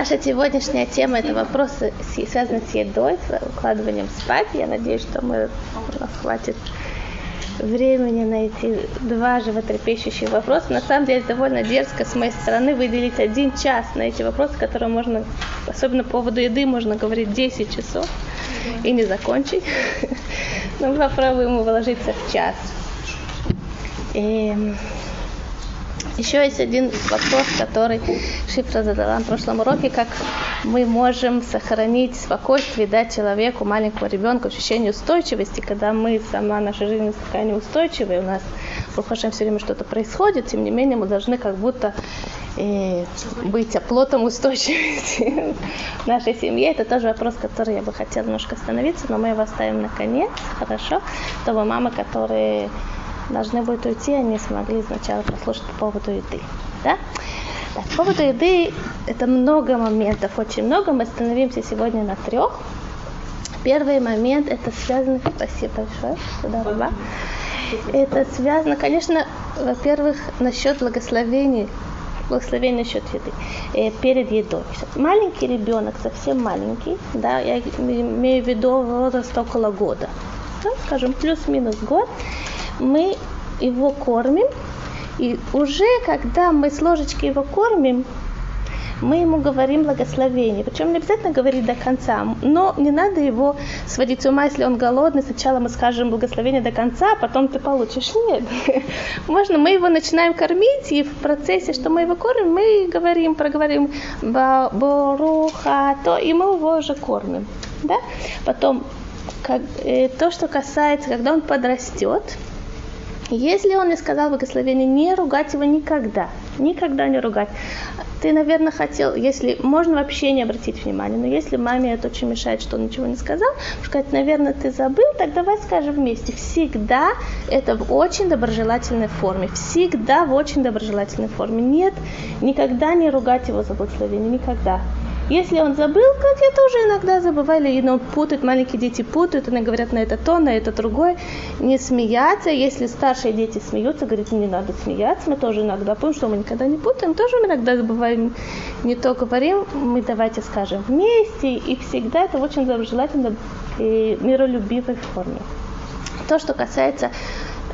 Наша сегодняшняя тема это вопросы, связанные с едой, с укладыванием спать. Я надеюсь, что мы, у нас хватит времени на эти два животрепещущие вопроса. На самом деле довольно дерзко с моей стороны выделить один час на эти вопросы, которые можно, особенно по поводу еды, можно говорить 10 часов и не закончить. Но мы попробуем уложиться в час. И еще есть один вопрос, который Шифра задала на прошлом уроке, как мы можем сохранить спокойствие, дать человеку, маленькому ребенку ощущение устойчивости, когда мы, сама наша жизнь такая неустойчивая, у нас Рухашем все время что-то происходит, тем не менее мы должны как будто э, быть оплотом устойчивости в нашей семье. Это тоже вопрос, который я бы хотела немножко остановиться, но мы его оставим на конец, хорошо, чтобы мамы, которые должны будут уйти, они смогли сначала послушать по поводу еды. Да? Так, по поводу еды это много моментов, очень много. Мы остановимся сегодня на трех. Первый момент это связано, спасибо большое, сюда Это связано, конечно, во-первых, насчет благословений, благословения насчет еды, э, перед едой. Маленький ребенок, совсем маленький, да, я имею в виду возраст около года, да, скажем, плюс-минус год, мы его кормим, и уже когда мы с ложечки его кормим, мы ему говорим благословение. Причем не обязательно говорить до конца, но не надо его сводить с ума, если он голодный. Сначала мы скажем благословение до конца, а потом ты получишь. Нет. Можно, мы его начинаем кормить, и в процессе, что мы его кормим, мы говорим, проговорим Боруха, то, и мы его уже кормим. Да? Потом, как, э, то, что касается, когда он подрастет, если он не сказал благословение, не ругать его никогда. Никогда не ругать. Ты, наверное, хотел, если можно вообще не обратить внимания, но если маме это очень мешает, что он ничего не сказал, сказать, наверное, ты забыл, так давай скажем вместе. Всегда это в очень доброжелательной форме. Всегда в очень доброжелательной форме. Нет, никогда не ругать его за благословение. Никогда. Если он забыл, как я тоже иногда забываю, или он путает, маленькие дети путают, они говорят на это то, на это другое. Не смеяться, если старшие дети смеются, говорят, не надо смеяться, мы тоже иногда помним, что мы никогда не путаем, тоже мы иногда забываем, не то говорим, мы давайте скажем вместе, и всегда это очень доброжелательно и миролюбивой форме. То, что касается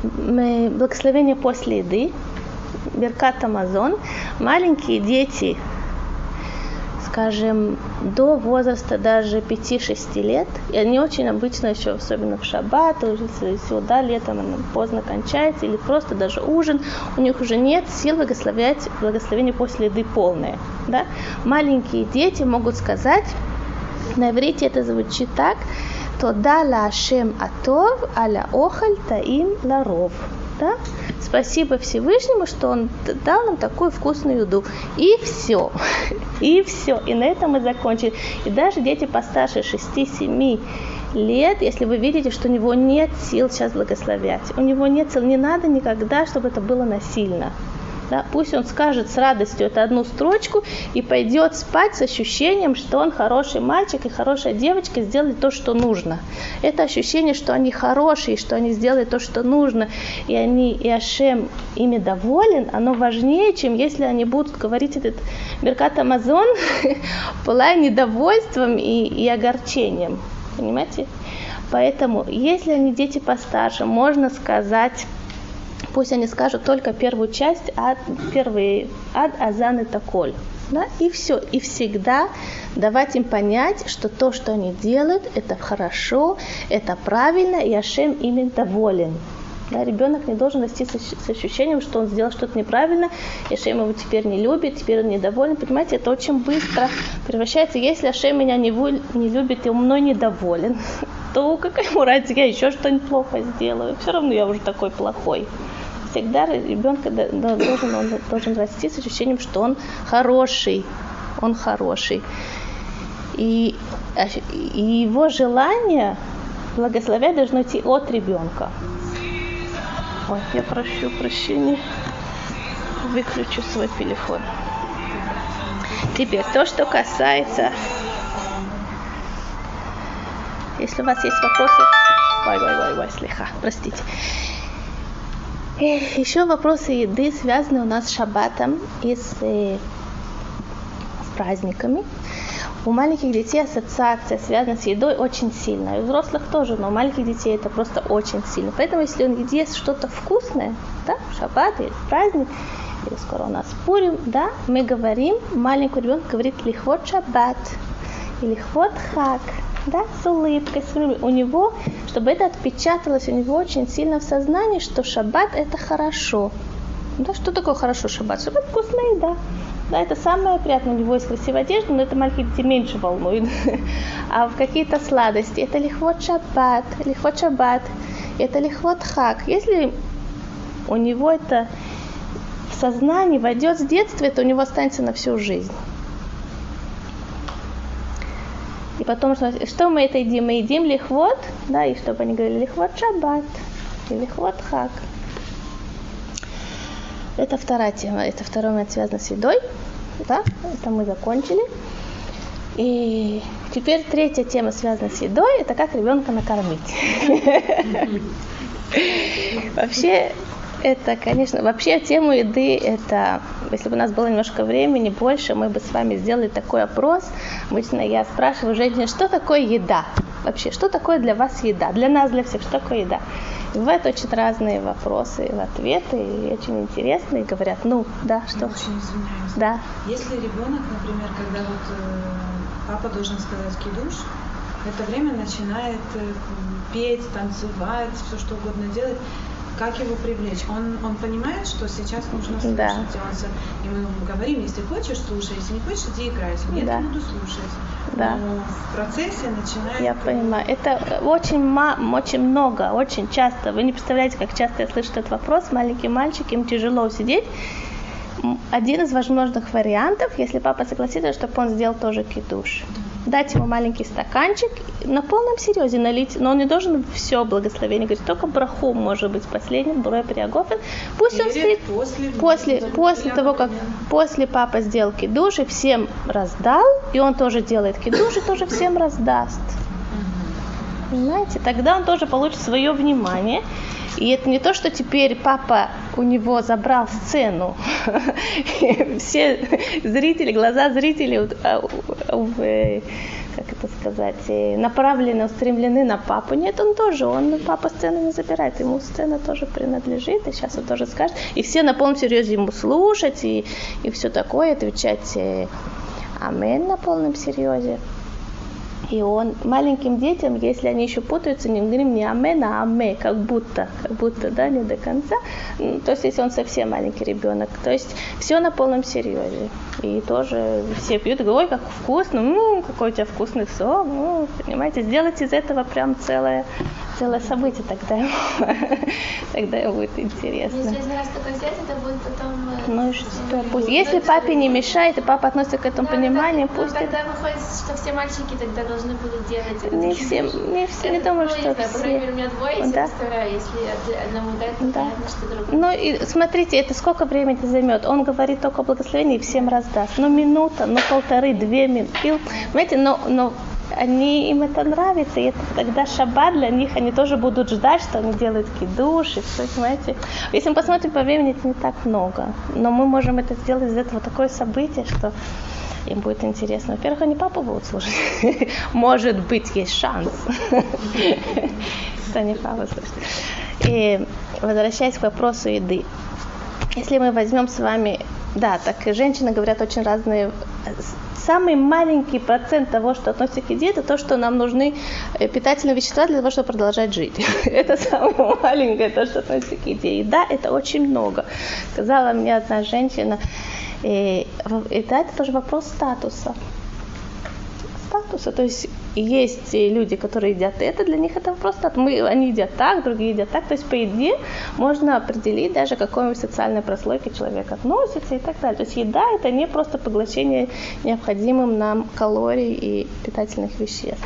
благословения после еды, Беркат Амазон, маленькие дети скажем, до возраста даже 5-6 лет, и они очень обычно еще, особенно в шаббат, уже сюда летом она поздно кончается, или просто даже ужин, у них уже нет сил благословлять благословение после еды полное. Да? Маленькие дети могут сказать, на иврите это звучит так, то да ла ашем атов аля охаль таим ларов. Да? Спасибо Всевышнему, что Он дал нам такую вкусную еду. И все. И все. И на этом мы закончили. И даже дети постарше 6-7 лет, если вы видите, что у него нет сил сейчас благословлять, у него нет сил, не надо никогда, чтобы это было насильно. Да, пусть он скажет с радостью эту одну строчку и пойдет спать с ощущением, что он хороший мальчик и хорошая девочка сделали то, что нужно. Это ощущение, что они хорошие, что они сделали то, что нужно, и они и Ашем ими доволен, оно важнее, чем если они будут говорить этот Меркат Амазон, пылая недовольством и, и огорчением. Понимаете? Поэтому, если они дети постарше, можно сказать пусть они скажут только первую часть, ад, первый ад, азан и таколь. Да? И все. И всегда давать им понять, что то, что они делают, это хорошо, это правильно, и Ашем ими доволен. Да, ребенок не должен расти с, ощущением, что он сделал что-то неправильно, и Ашем его теперь не любит, теперь он недоволен. Понимаете, это очень быстро превращается. Если Ашем меня не, не любит и мной недоволен, то какая ему разница, я еще что-нибудь плохо сделаю. Все равно я уже такой плохой всегда ребенка должен, он должен расти с ощущением, что он хороший, он хороший. И, и его желание благословять должно идти от ребенка. Ой, я прошу прощения. Выключу свой телефон. Теперь то, что касается... Если у вас есть вопросы... Ой, ой, ой, ой, слегка, простите. Еще вопросы еды связаны у нас с шаббатом и с, э, праздниками. У маленьких детей ассоциация связана с едой очень сильная. И у взрослых тоже, но у маленьких детей это просто очень сильно. Поэтому если он ест что-то вкусное, да, шаббат или праздник, или скоро у нас Пурим, да, мы говорим, маленький ребенок говорит лихвот шаббат, или хвот хак, да, с улыбкой, с улыбкой. У него, чтобы это отпечаталось у него очень сильно в сознании, что шаббат это хорошо. Да, что такое хорошо шаббат? Шаббат вкусная еда. Да, это самое приятное. У него есть красивая одежда, но это дети меньше волнует. А в какие-то сладости. Это лихвот шаббат, лихвот шаббат, это лихвот хак. Если у него это в сознании войдет с детства, это у него останется на всю жизнь. И потом, что, что мы это едим? Мы едим лихвот, да, и чтобы они говорили лихвот шаббат, и лихвот хак. Это вторая тема, это второй момент связан с едой. Да, это мы закончили. И теперь третья тема связана с едой, это как ребенка накормить. Вообще, это, конечно, вообще тему еды, это, если бы у нас было немножко времени больше, мы бы с вами сделали такой опрос. Обычно я спрашиваю женщин, что такое еда? Вообще, что такое для вас еда? Для нас, для всех, что такое еда? И бывают очень разные вопросы ответы, и очень интересные. Говорят, ну, да, что? Очень извиняюсь. Да. Если ребенок, например, когда вот э, папа должен сказать кидуш, в это время начинает э, петь, танцевать, все что угодно делать, как его привлечь? Он, он понимает, что сейчас нужно слушать. Да. И, он, со- и мы говорим, если хочешь, слушай, если не хочешь, иди играй. Нет, Да. я буду слушать. Да. Но в процессе начинает... Я понимаю. Это очень, ма- очень много, очень часто. Вы не представляете, как часто я слышу этот вопрос. Маленькие мальчики, им тяжело сидеть. Один из возможных вариантов, если папа согласится, чтобы он сделал тоже кидуш. Дать ему маленький стаканчик, на полном серьезе налить, но он не должен все благословение говорить, только браху может быть последним, броя приагофен. Пусть он Перед, стоит после, после, после того, как после папа сделал кидуш и всем раздал, и он тоже делает кидуш и тоже всем раздаст. Понимаете? Тогда он тоже получит свое внимание. И это не то, что теперь папа у него забрал сцену. Все зрители, глаза зрителей, а, э, как это сказать, э, направлены, устремлены на папу. Нет, он тоже, он папа сцену не забирает, ему сцена тоже принадлежит, и сейчас он тоже скажет. И все на полном серьезе ему слушать, и, и все такое, отвечать э, амен на полном серьезе. И он маленьким детям, если они еще путаются, не говорим не амен, а аме, как будто, как будто, да, не до конца. То есть, если он совсем маленький ребенок. То есть, все на полном серьезе. И тоже все пьют говорят, ой, как вкусно, м, какой у тебя вкусный сок, ну, понимаете, сделать из этого прям целое, целое событие, тогда ему, тогда ему будет интересно. Если один раз такое сделать, это будет потом... э, Ну и что, ну, пусть. ну, Если папе не мешает, и папа относится к этому пониманию, пусть ну, тогда выходит, что все мальчики тогда должны будут делать. Не все, не все, не думаю, ну, что знаю, по крайней мере, у все. меня двое, если од- одному дать, то понятно, что другому. Ну и смотрите, это сколько времени это займет? Он говорит только о благословении и всем раздаст. Ну минута, ну полторы, две минуты. Понимаете, но, но они, им это нравится, и это тогда шаббат для них, они тоже будут ждать, что они делают кидуш, и все, понимаете. Если мы посмотрим по времени, это не так много. Но мы можем это сделать из этого такое событие, что им будет интересно. Во-первых, они папу будут слушать. Может быть, есть шанс. Что они папу слушают. И возвращаясь к вопросу еды. Если мы возьмем с вами, да, так женщины говорят очень разные. Самый маленький процент того, что относится к еде, это то, что нам нужны э, питательные вещества для того, чтобы продолжать жить. Это самое маленькое, то, что относится к еде. Еда – это очень много. Сказала мне одна женщина, э, в- еда – это тоже вопрос статуса статуса. То есть есть э, люди, которые едят это, для них это просто мы, они едят так, другие едят так. То есть по еде можно определить даже к какой социальной прослойке человек относится и так далее. То есть еда это не просто поглощение необходимым нам калорий и питательных веществ.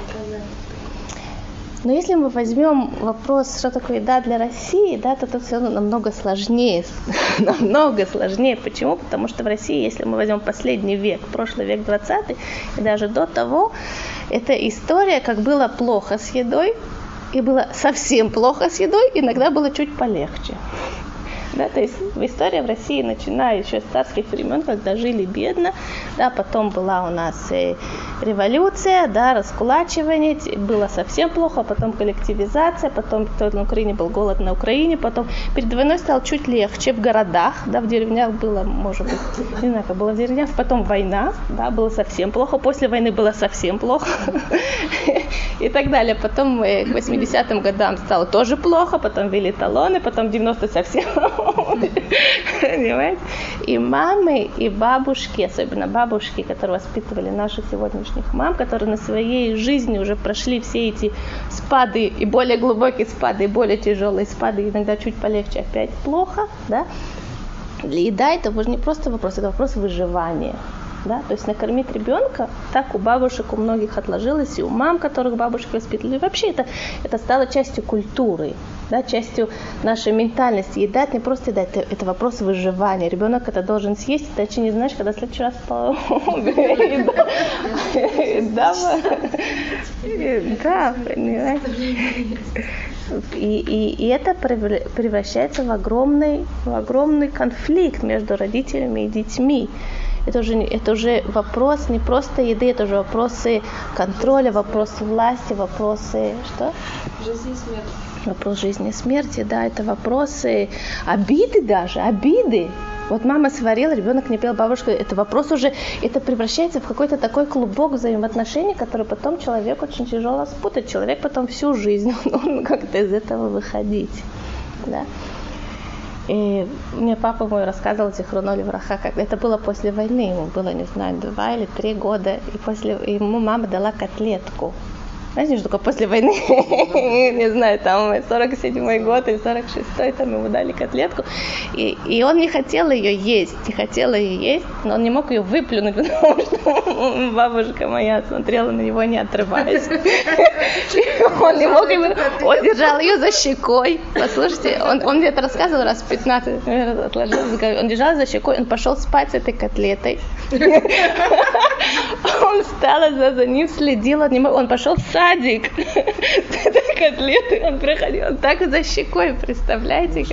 Но если мы возьмем вопрос, что такое еда для России, да, то тут все намного сложнее. намного сложнее. Почему? Потому что в России, если мы возьмем последний век, прошлый век 20 и даже до того, это история, как было плохо с едой, и было совсем плохо с едой, иногда было чуть полегче. Да, то есть история в России, начиная еще с царских времен, когда жили бедно, да, потом была у нас э, революция, да, раскулачивание, было совсем плохо, потом коллективизация, потом на Украине был голод на Украине, потом перед войной стало чуть легче в городах, да, в деревнях было, может быть, не знаю, как было в деревнях, потом война, да, было совсем плохо, после войны было совсем плохо и так далее. Потом э, к 80-м годам стало тоже плохо, потом ввели талоны, потом 90 совсем Понимаете? И мамы, и бабушки, особенно бабушки, которые воспитывали наших сегодняшних мам, которые на своей жизни уже прошли все эти спады, и более глубокие спады, и более тяжелые спады, иногда чуть полегче, опять плохо, да? Еда это уже не просто вопрос, это вопрос выживания. Да? То есть накормить ребенка, так у бабушек, у многих отложилось, и у мам, которых бабушки воспитывали. И вообще это, это стало частью культуры да, частью нашей ментальности. Еда это не просто еда, это, это вопрос выживания. Ребенок это должен съесть, иначе не знаешь, когда в следующий раз Да. И, и, и это превращается в огромный, в огромный конфликт между родителями и детьми. Это уже, это уже вопрос не просто еды, это уже вопросы контроля, вопросы власти, вопросы что? Жизни и смерти вопрос жизни и смерти, да, это вопросы обиды даже, обиды. Вот мама сварила, ребенок не пел, бабушка, это вопрос уже, это превращается в какой-то такой клубок взаимоотношений, который потом человек очень тяжело спутать. Человек потом всю жизнь, он как-то из этого выходить. Да. И мне папа мой рассказывал Зихруноли Враха, как это было после войны, ему было, не знаю, два или три года, и после ему мама дала котлетку знаете, что такое после войны, не знаю, там 47-й год или 46-й, там ему дали котлетку, и, и он не хотел ее есть, не хотел ее есть, но он не мог ее выплюнуть, потому что бабушка моя смотрела на него, не отрываясь. Он не мог ее, он держал ее за щекой, послушайте, он, он где-то рассказывал раз 15, отложил, он держал за щекой, он пошел спать с этой котлетой. Он встал, за ним следил, он, пошел в садик котлетой, он проходил, он так за щекой, представляете?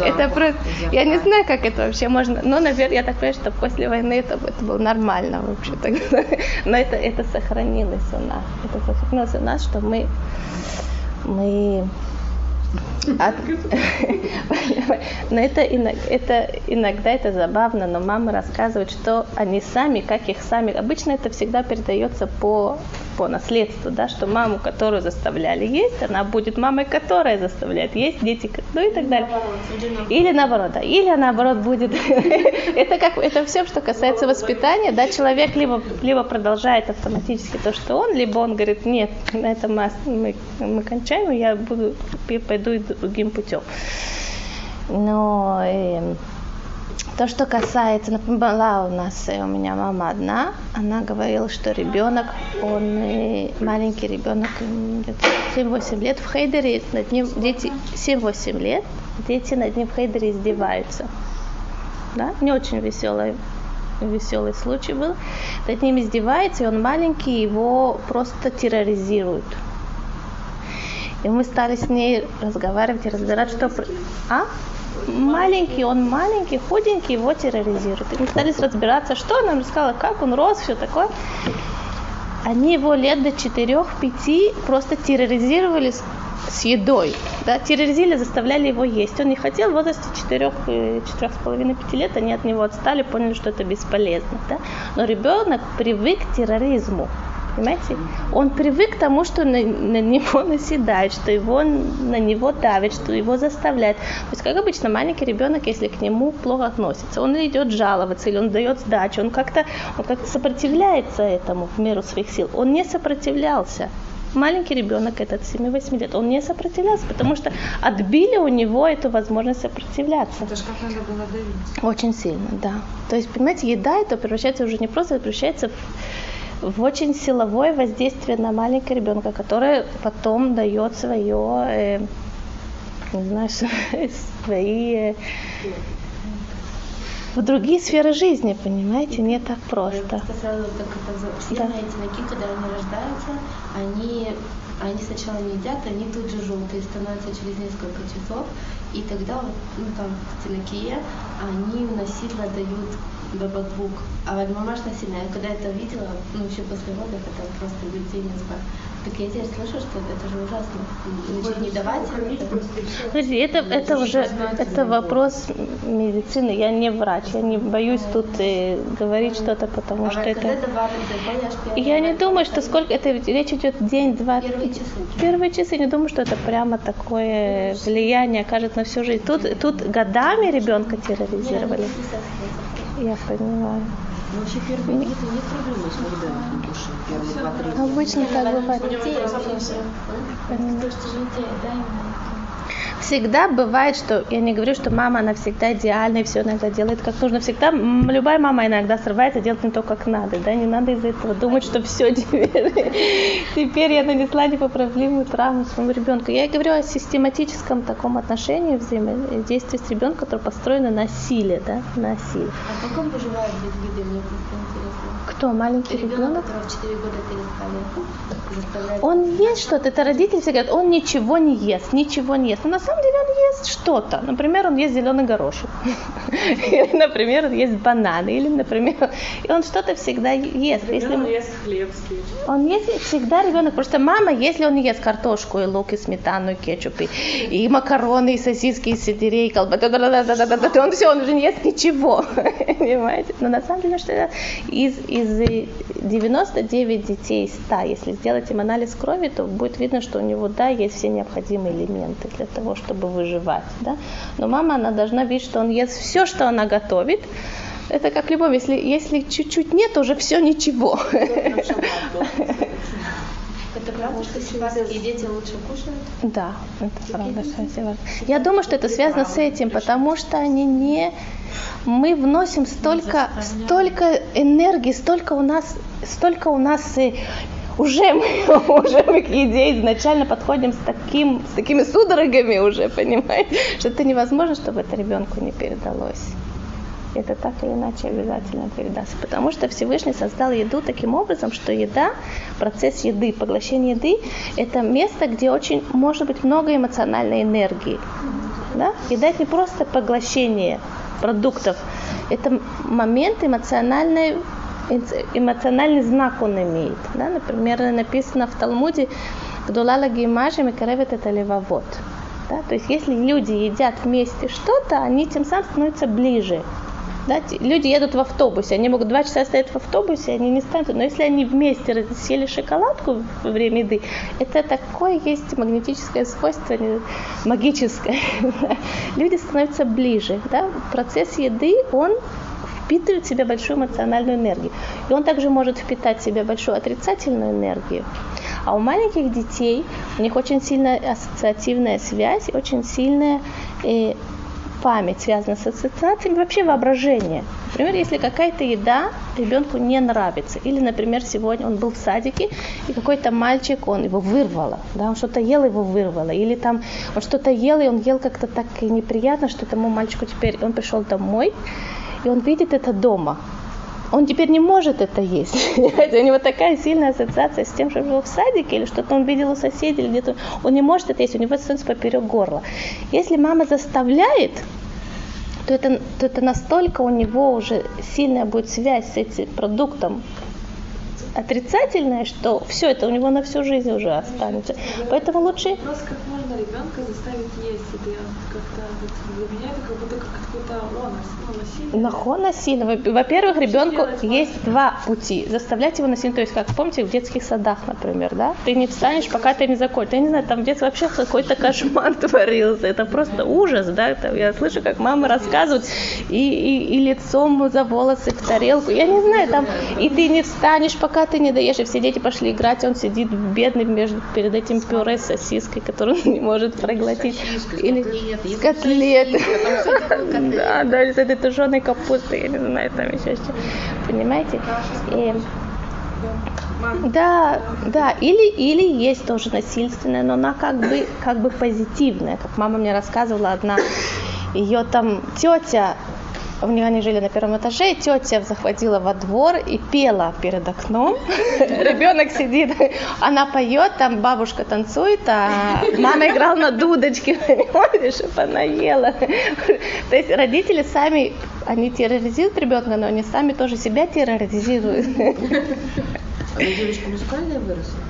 Это просто, я не знаю, как это вообще можно, но, наверное, я так понимаю, что после войны это, это было нормально вообще тогда, но это, это сохранилось у нас, это сохранилось у нас, что мы, мы от... но это, это иногда это забавно, но мама рассказывает, что они сами, как их сами, обычно это всегда передается по, по наследству, да, что маму, которую заставляли есть, она будет мамой, которая заставляет есть, дети, ну и так далее. Или наоборот, да, или наоборот будет. это как, это все, что касается воспитания, да, человек либо, либо продолжает автоматически то, что он, либо он говорит, нет, на этом мы, мы, мы кончаем, я буду, пойду другим путем. Но э, то, что касается, например, была у нас, э, у меня мама одна, она говорила, что ребенок, он э, маленький ребенок, 7-8 лет в Хейдере, над ним дети 7-8 лет, дети над ним в Хейдере издеваются. Да? Не очень веселый, веселый случай был. Над ним издевается, и он маленький, его просто терроризируют. И мы стали с ней разговаривать и разбирать, что... А? Маленький, он маленький, худенький, его терроризируют. И мы стали разбираться, что она нам рассказала, как он рос, все такое. Они его лет до 4-5 просто терроризировали с, едой. Да? Терроризировали, заставляли его есть. Он не хотел, в возрасте 4-4,5-5 э, лет они от него отстали, поняли, что это бесполезно. Да? Но ребенок привык к терроризму. Понимаете? Он привык к тому, что на, на него наседает, что его на него давит, что его заставляет. То есть, как обычно, маленький ребенок, если к нему плохо относится, он идет жаловаться или он дает сдачу, он как-то он как сопротивляется этому в меру своих сил. Он не сопротивлялся маленький ребенок этот 7-8 лет, он не сопротивлялся, потому что отбили у него эту возможность сопротивляться. Это же как надо было давить. Очень сильно, да. То есть, понимаете, еда это превращается уже не просто, это превращается в в очень силовое воздействие на маленького ребенка, которое потом дает свое, э, не знаю, свои, э, в другие сферы жизни, понимаете, не так просто. Просто сразу так это все Да. эти когда они рождаются, они, они сначала не едят, они тут же желтые становятся через несколько часов, и тогда ну там в Целикие они насильно дают бабадвук. А вот мамаш насильно, я когда это видела, ну еще после родов, это просто людей не спать. Так я теперь слышу, что это же ужасно. Начать не давать им это. Подожди, это, это уже это вопрос медицины. Я не врач, я не боюсь тут э, говорить что-то, потому А что это. Я не думаю, что сколько это речь идет день-два. Первые часы. Первые часы не думаю, что это прямо такое влияние окажет на всю жизнь. Тут, тут годами ребенка терроризировали. Я понимаю. Вообще первые нет первые два-три. Обычно так бывает. То, что же детей, да, именно. Всегда бывает, что я не говорю, что мама, она всегда идеальна и все иногда делает как нужно. Всегда любая мама иногда срывается, делает не то, как надо. Да? Не надо из-за этого думать, что все теперь, теперь я нанесла непоправимую травму своему ребенку. Я говорю о систематическом таком отношении взаимодействия с ребенком, которое построено на силе, да, на силе. А как он выживает без просто интересно. Кто маленький Ребенок, ребенок? которого в 4 года перестали заставлять. Он ест что-то, это родители все говорят, он ничего не ест, ничего не ест. Но на самом деле он ест что-то. Например, он ест зеленый горошек. Или, например, он ест бананы. Или, например, и он что-то всегда ест. Если Ребенок мы- ест хлеб он ест всегда ребенок, что мама, если он не ест картошку и лук, и сметану, и кетчуп, и, и макароны, и сосиски, и сельдерей, и колбасу, он все, он уже не ест ничего, понимаете? Но на самом деле, что это из, из 99 детей из 100, если сделать им анализ крови, то будет видно, что у него, да, есть все необходимые элементы для того, чтобы выживать, да? Но мама, она должна видеть, что он ест все, что она готовит, это как любовь, если, если чуть-чуть нет, уже все ничего. Это правда, что сибирские дети лучше кушают? Да, это правда. что это важно. Я думаю, что это связано с этим, потому что они не... Мы вносим столько, столько энергии, столько у нас, столько у нас э, уже мы, уже мы к еде изначально подходим с, таким, с такими судорогами уже, понимаете, что это невозможно, чтобы это ребенку не передалось. Это так или иначе обязательно передастся. Потому что Всевышний создал еду таким образом, что еда, процесс еды, поглощение еды, это место, где очень может быть много эмоциональной энергии. Да? Еда это не просто поглощение продуктов, это момент эмоциональной эмоциональный знак он имеет. Да? Например, написано в Талмуде «Гдулала геймажи микаревет это левовод». Да? То есть если люди едят вместе что-то, они тем самым становятся ближе. Да, люди едут в автобусе, они могут два часа стоять в автобусе, они не станут, но если они вместе съели шоколадку во время еды, это такое есть магнетическое свойство, магическое. Люди становятся ближе. Да? Процесс еды, он впитывает в себя большую эмоциональную энергию. И он также может впитать в себя большую отрицательную энергию. А у маленьких детей у них очень сильная ассоциативная связь, очень сильная э, память связана с ассоциациями, вообще воображение. Например, если какая-то еда ребенку не нравится, или, например, сегодня он был в садике, и какой-то мальчик, он его вырвало, да, он что-то ел, его вырвало, или там он что-то ел, и он ел как-то так неприятно, что тому мальчику теперь, он пришел домой, и он видит это дома. Он теперь не может это есть. У него такая сильная ассоциация с тем, что он был в садике, или что-то он видел у соседей, или где-то. Он не может это есть, у него становится поперек горла. Если мама заставляет, то это, то это настолько у него уже сильная будет связь с этим продуктом отрицательная, что все это у него на всю жизнь уже останется. Поэтому лучше Вопрос, как можно ребенка заставить есть. Это как-то вот для меня это как будто как какой-то ну, нас- насилие. Во-первых, ребенку есть два пути. Заставлять его насильно, то есть, как помните, в детских садах, например, да? Ты не встанешь, пока ты не закончишь. Я не знаю, там в детстве вообще какой-то кошмар творился. Это просто ужас, да? Там я слышу, как мамы рассказывают, и, и, и лицом за волосы в тарелку. Я не знаю, там, и ты не встанешь, пока ты не доешь, и все дети пошли играть, он сидит бедный между, перед этим пюре с сосиской, которую он не может проглотить. Или с котлеты. Да, да, с этой тушеной капустой, я не знаю, там еще что. Понимаете? И- да, да, или, или есть тоже насильственная, но она как бы, как бы позитивная. Как мама мне рассказывала, одна ее там тетя у них они жили на первом этаже, и тетя заходила во двор и пела перед окном. Ребенок сидит, она поет, там бабушка танцует, а мама играла на дудочке, понимаешь, чтобы она ела. То есть родители сами, они терроризируют ребенка, но они сами тоже себя терроризируют. А девочка музыкальная выросла?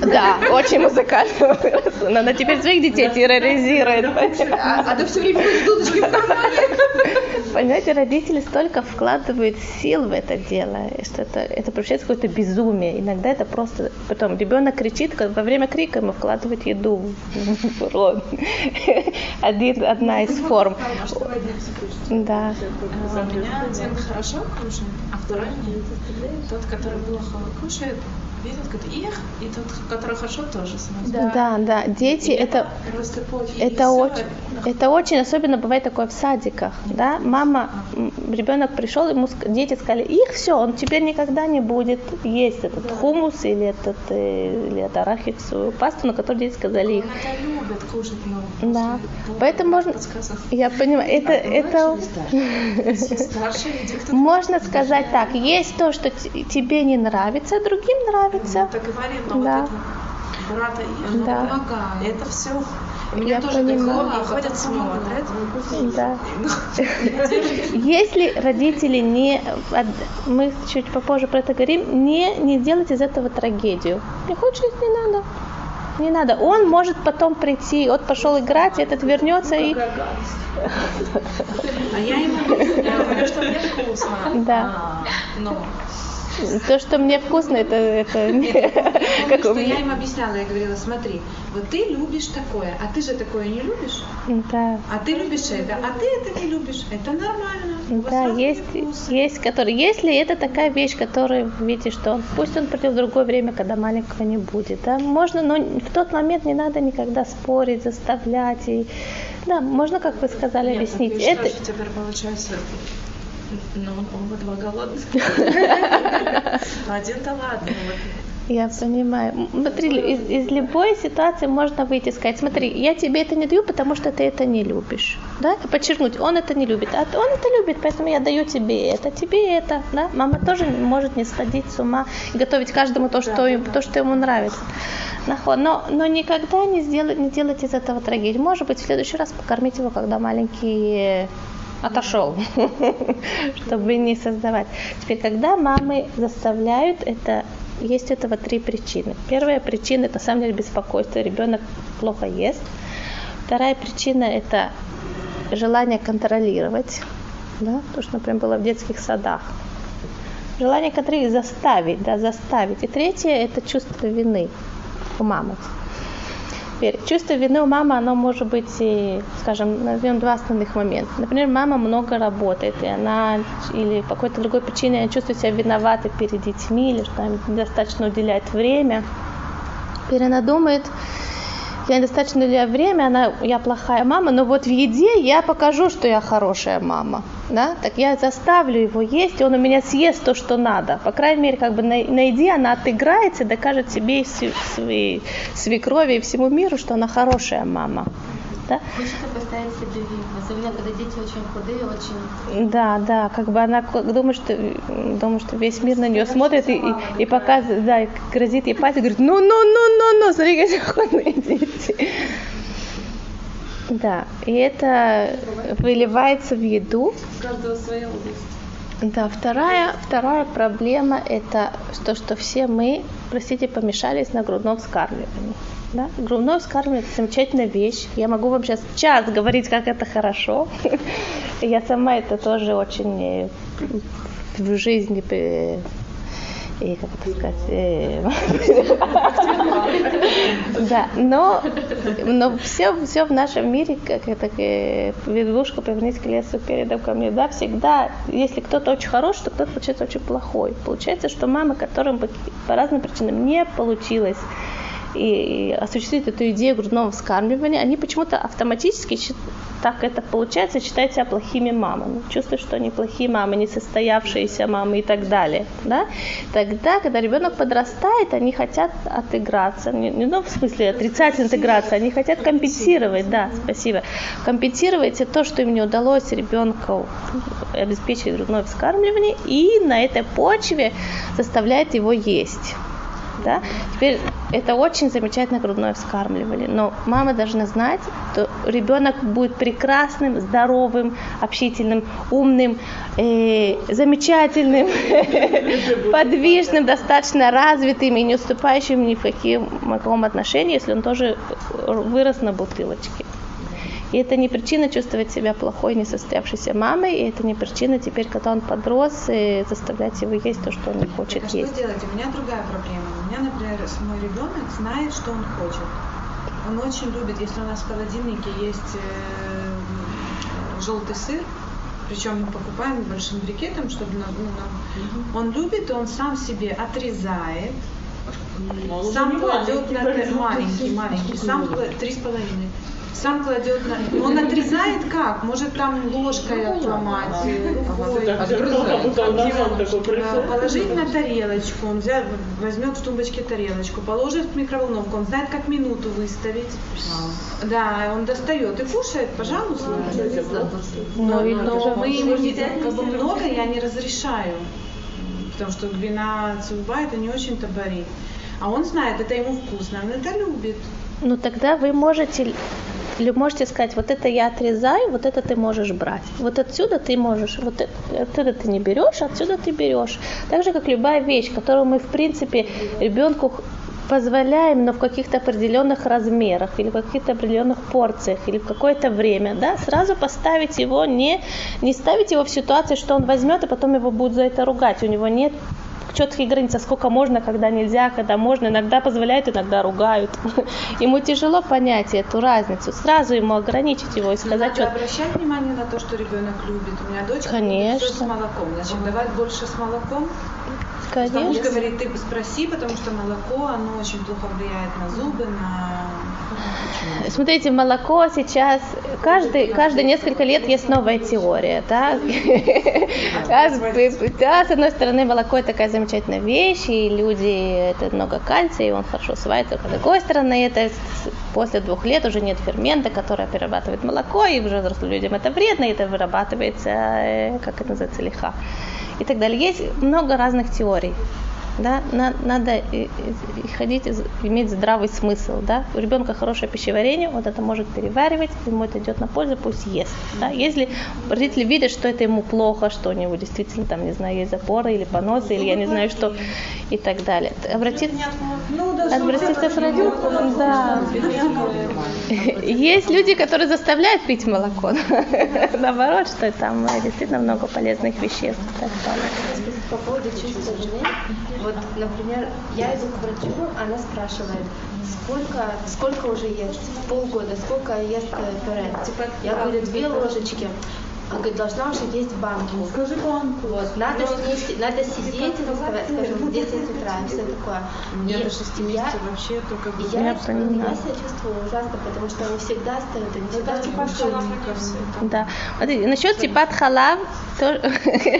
Да, очень музыкально выросла. Она теперь своих детей терроризирует. А, ты все время с дудочкой в кармане. Понимаете, родители столько вкладывают сил в это дело, что это, это превращается в какое-то безумие. Иногда это просто... Потом ребенок кричит, во время крика ему вкладывают еду в рот. Один, одна из форм. Да. А У меня один хорошо кушает, а второй нет. Тот, который плохо кушает, видит, как их, и тот, который хорошо, тоже смотрит. Да, да. Дети И это... почвы. Это очень, это очень особенно бывает такое в садиках, да. Мама, ребенок пришел, ему дети сказали, их все, он теперь никогда не будет есть этот хумус или этот э, или эту арахисовую пасту, на которую дети сказали их. Он это любит кушать, но Да. Поэтому можно, подсказок. я понимаю, это это Старше или кто-то можно сказать так, есть то, что тебе не нравится, а другим нравится. так но Да. вот это брата и Да. помогает. Это все. У Я меня тоже понимаю. такое, ходят, смотрят. Да. Если родители не, мы чуть попозже про это говорим, не, не делать из этого трагедию. Не хочешь, не надо. Не надо. Он может потом прийти, вот пошел играть, этот вернется и... А я ему говорю, что мне вкусно. Да. А, Но То, что мне вкусно, это, это не... как что я им объясняла, я говорила, смотри, вот ты любишь такое, а ты же такое не любишь, Да. а ты любишь это, а ты это не любишь, это нормально. Да, есть, есть, который, если это такая вещь, которую видите, что он, пусть он придет в другое время, когда маленького не будет, да, можно, но в тот момент не надо никогда спорить, заставлять и, да, можно, как вы сказали, Нет, объяснить. ну, это, ж теперь получается, ну, оба два голодных. Ну, Один-то ладно. Я понимаю. Смотри, из, из любой ситуации можно выйти и сказать, смотри, я тебе это не даю, потому что ты это не любишь. Да? И подчеркнуть, он это не любит, а он это любит, поэтому я даю тебе это, тебе это. Да? Мама тоже может не сходить с ума и готовить каждому то, что, им- то, что ему нравится. Но, но никогда не, сделать, не делать из этого трагедию. Может быть, в следующий раз покормить его, когда маленький отошел, чтобы не создавать. Теперь, когда мамы заставляют, это есть у этого три причины. Первая причина это на самом деле беспокойство, ребенок плохо ест. Вторая причина это желание контролировать, да, то, что, например, было в детских садах. Желание контролировать, заставить, да, заставить. И третье это чувство вины у мамы. Теперь, чувство вины у мамы, оно может быть, скажем, назовем два основных момента. Например, мама много работает, и она или по какой-то другой причине чувствует себя виноватой перед детьми, или что она недостаточно уделяет время. Теперь она думает, я недостаточно уделяю время, она, я плохая мама, но вот в еде я покажу, что я хорошая мама. Да? Так я заставлю его есть, и он у меня съест то, что надо. По крайней мере, как бы на, на еде она отыграется докажет себе и своей свекрови и всему миру, что она хорошая мама. Да? Хочется поставить себе вину, особенно когда дети очень худые, очень... Да, да, как бы она думает, что, думает, что весь мир на нее смотрит и, и, и показывает, да, и грозит ей пальцем, говорит, ну, ну, ну, ну, ну, смотри, какие охотные дети. Да, и это выливается в еду. У каждого своя область. Да, вторая, вторая проблема это то, что все мы, простите, помешались на грудном вскармливании. Да? Грудное вскармливание это замечательная вещь. Я могу вам сейчас час говорить, как это хорошо. Я сама это тоже очень э, в жизни э, и как это сказать, э, да, но, но все, все в нашем мире, как это, ведушка, повернись к лесу передом ко мне, да, всегда, если кто-то очень хороший, то кто-то получается очень плохой. Получается, что мама, которым по разным причинам не получилось и, и осуществить эту идею грудного вскармливания, они почему-то автоматически так это получается, считают себя плохими мамами, чувствуют, что они плохие мамы, несостоявшиеся мамы и так далее. Да? Тогда, когда ребенок подрастает, они хотят отыграться, не, не ну, в смысле отрицательной интеграции, они хотят компенсировать, да, спасибо, компенсировать то, что им не удалось ребенку обеспечить грудное вскармливание, и на этой почве заставляет его есть. Да? Теперь это очень замечательно грудное вскармливали. Но мама должна знать, что ребенок будет прекрасным, здоровым, общительным, умным, э, замечательным, подвижным, достаточно развитым и не уступающим ни в каком отношении, если он тоже вырос на бутылочке. И это не причина чувствовать себя плохой, несостоявшейся мамой, и это не причина теперь, когда он подрос, и заставлять его есть то, что он не хочет так, есть. Что делать? У меня другая проблема. У меня, например, мой ребенок знает, что он хочет. Он очень любит, если у нас в холодильнике есть э, желтый сыр, причем мы покупаем большим брикетом, чтобы ну, нам... он любит, он сам себе отрезает, сам кладет на маленький, маленький, сам три с половиной сам кладет на... Он отрезает как? Может там ложкой отломать, рукой. Положить на тарелочку. Он взял, возьмет в тумбочке тарелочку, положит в микроволновку. Он знает, как минуту выставить. Да, он достает и кушает, пожалуйста. Но, но мы ему как бы много я не разрешаю. Потому что глина цуба это не очень-то борит. А он знает, это ему вкусно, он это любит. Ну тогда вы можете или можете сказать, вот это я отрезаю, вот это ты можешь брать. Вот отсюда ты можешь, вот это, отсюда ты не берешь, отсюда ты берешь. Так же, как любая вещь, которую мы, в принципе, ребенку позволяем, но в каких-то определенных размерах или в каких-то определенных порциях или в какое-то время, да, сразу поставить его, не, не ставить его в ситуацию, что он возьмет и потом его будут за это ругать. У него нет четкие границы, сколько можно, когда нельзя, когда можно. Иногда позволяют, иногда ругают. Ему тяжело понять эту разницу. Сразу ему ограничить его и сказать, что... обращать внимание на то, что ребенок любит. У меня дочь Конечно. с молоком. Значит, давать больше с молоком. Конечно. Муж говорит, ты спроси, потому что молоко, оно очень плохо влияет на зубы, на Смотрите, молоко сейчас, каждый, каждые несколько лет есть новая теория, да? Да, с одной стороны, молоко это такая замечательная вещь, и люди, это много кальция, и он хорошо усваивается. С другой стороны, это после двух лет уже нет фермента, который перерабатывает молоко, и уже взрослым людям это вредно, и это вырабатывается, э, как это называется, лиха. И так далее. Есть много разных теорий да, на, надо ходить, иметь здравый смысл, да, у ребенка хорошее пищеварение, вот это может переваривать, ему это идет на пользу, пусть ест, да, если родители видят, что это ему плохо, что у него действительно там, не знаю, есть запоры или поносы, или я не знаю что, и так далее. Обратиться, обратиться к родителям, да. Есть люди, которые заставляют пить молоко, наоборот, что там действительно много полезных веществ по поводу чувства жены. Вот, например, я иду к врачу, она спрашивает, сколько, сколько уже ест? Полгода, сколько ест э, пюре? Типа, я говорю, две ложечки. Он говорит, должна уже есть банку. Скажи банку. Вот, надо, снести, надо сидеть, скажем, в 10 утра, и все такое. Меня до 6 месяцев вообще только... Я, я, я себя чувствую ужасно, потому что они всегда стоят, они всегда типа Да. Смотрите, насчет типат халав, то,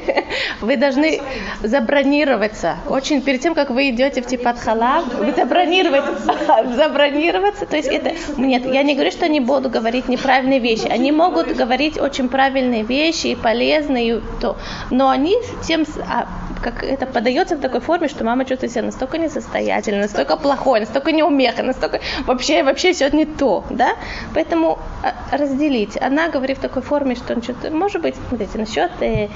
вы должны забронироваться. Очень перед тем, как вы идете в типат халав, вы забронироваться. забронироваться. То есть это... Нет, я не говорю, что они будут говорить неправильные вещи. Они могут говорить очень правильные вещи и полезные, то, но они тем, а, как это подается в такой форме, что мама чувствует себя настолько несостоятельной, настолько плохой, настолько неумеха, настолько вообще, вообще все не то, да? Поэтому а, разделить. Она говорит в такой форме, что что может быть, смотрите, насчет э,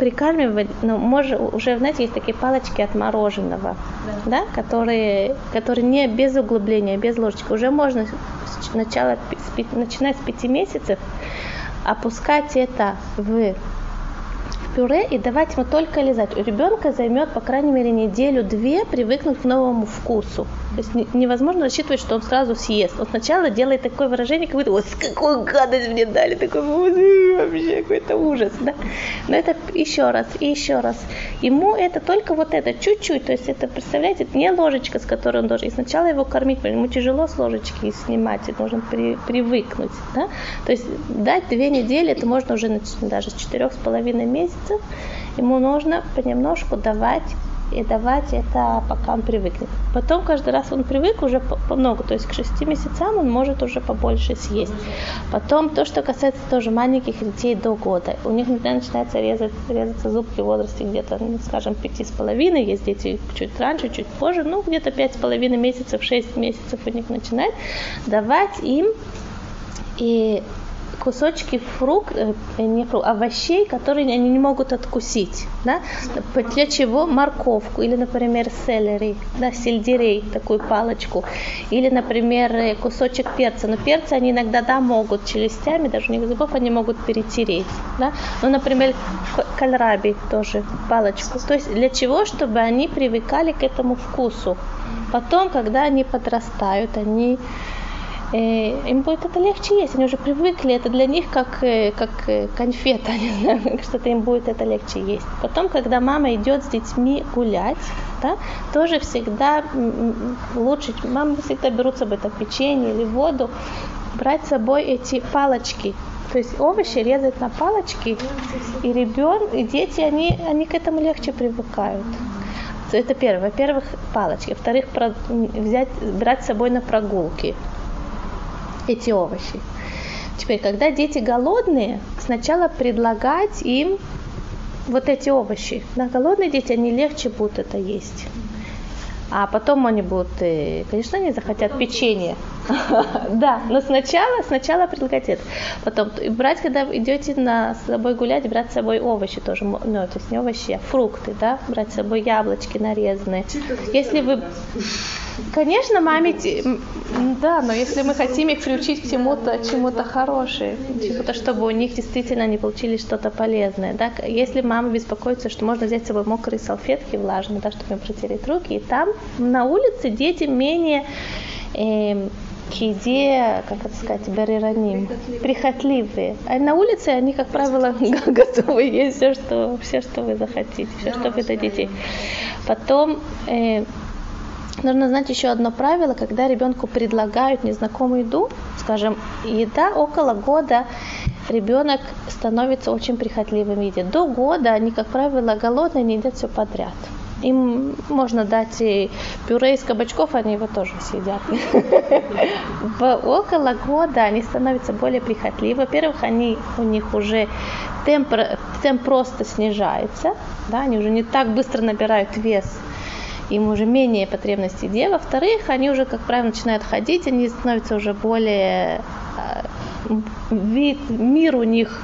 прикармливать, ну, может, уже, знаете, есть такие палочки от мороженого, да, да которые, которые не без углубления, без ложечки. Уже можно сначала, начинать с пяти месяцев опускать это в пюре и давать ему только лизать. У ребенка займет, по крайней мере, неделю-две привыкнуть к новому вкусу. То есть невозможно рассчитывать, что он сразу съест. Он сначала делает такое выражение, как будто, вот какую гадость мне дали, такой вообще какой-то ужас. Да? Но это еще раз и еще раз. Ему это только вот это, чуть-чуть. То есть это, представляете, это не ложечка, с которой он должен. И сначала его кормить, ему тяжело с ложечки снимать, это нужно при, привыкнуть. Да? То есть дать две недели, это можно уже даже с четырех с половиной месяцев. Ему нужно понемножку давать и давать это, пока он привыкнет. Потом каждый раз он привык уже много, то есть к шести месяцам он может уже побольше съесть. Потом то, что касается тоже маленьких детей до года, у них иногда начинается резать, резаться зубки в возрасте где-то, ну, скажем, пяти с половиной, есть дети чуть раньше, чуть позже, ну где-то пять с половиной месяцев, шесть месяцев у них начинает, давать им и кусочки фрукт, э, не фрукт, овощей, которые они не могут откусить. Да? Для чего? Морковку или, например, селери, да, сельдерей, такую палочку. Или, например, э, кусочек перца. Но перцы они иногда, да, могут челюстями, даже у них зубов, они могут перетереть. Да? Ну, например, кальраби тоже, палочку. То есть для чего? Чтобы они привыкали к этому вкусу. Потом, когда они подрастают, они Э, им будет это легче есть, они уже привыкли, это для них как, э, как э, конфета, не знаю, что-то им будет это легче есть. Потом, когда мама идет с детьми гулять, да, тоже всегда лучше, мамы всегда берут с собой там печенье или воду, брать с собой эти палочки, то есть овощи резать на палочки, и ребенок, и дети, они, они к этому легче привыкают. Это первое. Во-первых, палочки. Во-вторых, взять, брать с собой на прогулки эти овощи. Теперь, когда дети голодные, сначала предлагать им вот эти овощи. Да, голодные дети, они легче будут это есть. А потом они будут, э, конечно, они захотят печенье. Да, но сначала, сначала предлагать это. Потом брать, когда идете на, с собой гулять, брать с собой овощи тоже, ну, то есть не овощи, а фрукты, да, брать с собой яблочки нарезанные. Если вы Конечно, маме, да, но если мы хотим их приучить к чему-то, чему-то хорошему, чему-то, чтобы у них действительно не получили что-то полезное, да, если мама беспокоится, что можно взять с собой мокрые салфетки влажные, да, чтобы им протереть руки, и там на улице дети менее э, к еде, как это сказать, берераним, прихотливые. А на улице они, как правило, готовы есть все, что, все, что вы захотите, все, что вы дадите. Потом э, Нужно знать еще одно правило, когда ребенку предлагают незнакомую еду, скажем, еда около года, ребенок становится очень прихотливым в еде. До года они, как правило, голодные, не едят все подряд. Им можно дать и пюре из кабачков, они его тоже съедят. Около года они становятся более прихотливы. Во-первых, они, у них уже темп, темп просто снижается, да, они уже не так быстро набирают вес, им уже менее потребностей где. Во-вторых, они уже, как правило, начинают ходить, они становятся уже более... А, вид, мир у них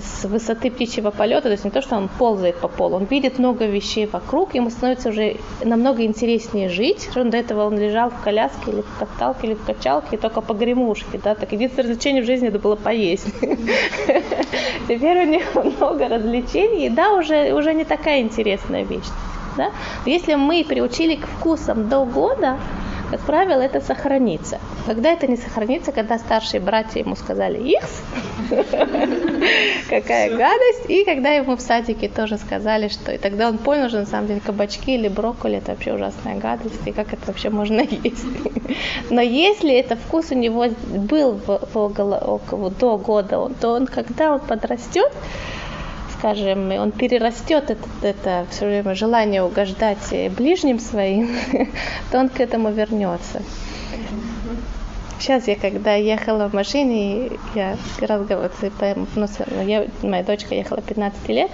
с высоты птичьего полета, то есть не то, что он ползает по полу, он видит много вещей вокруг, ему становится уже намного интереснее жить. До этого он лежал в коляске или в каталке или в качалке, только по гремушке, да, так единственное развлечение в жизни это было поесть. Теперь у них много развлечений, и да, уже, уже не такая интересная вещь. Да? Если мы приучили к вкусам до года, как правило, это сохранится. Когда это не сохранится, когда старшие братья ему сказали «Ихс», какая гадость, и когда ему в садике тоже сказали, что... И тогда он понял, что на самом деле кабачки или брокколи это вообще ужасная гадость, и как это вообще можно есть. Но если это вкус у него был в, в, около, до года, то он, когда он подрастет, скажем, он перерастет это, это все время желание угождать ближним своим, то он к этому вернется. Сейчас я, когда ехала в машине, я разговаривала, ну, я, моя дочка ехала 15 лет,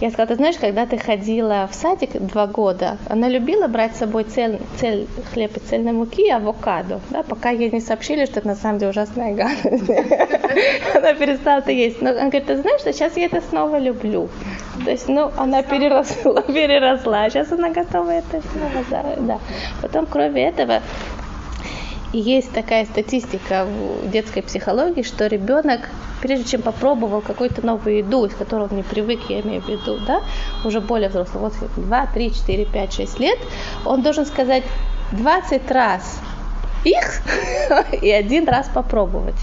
я сказала, ты знаешь, когда ты ходила в садик два года, она любила брать с собой цель, цель хлеб и цельной муки и авокадо, да, пока ей не сообщили, что это на самом деле ужасная гадость. Она перестала это есть. Но она говорит, ты знаешь, что сейчас я это снова люблю. То есть, ну, она переросла, переросла, сейчас она готова это снова, да. Потом, кроме этого, есть такая статистика в детской психологии, что ребенок, прежде чем попробовал какую-то новую еду, из которой он не привык, я имею в виду, да, уже более взрослый, вот 2, 3, 4, 5, 6 лет, он должен сказать 20 раз их и один раз попробовать.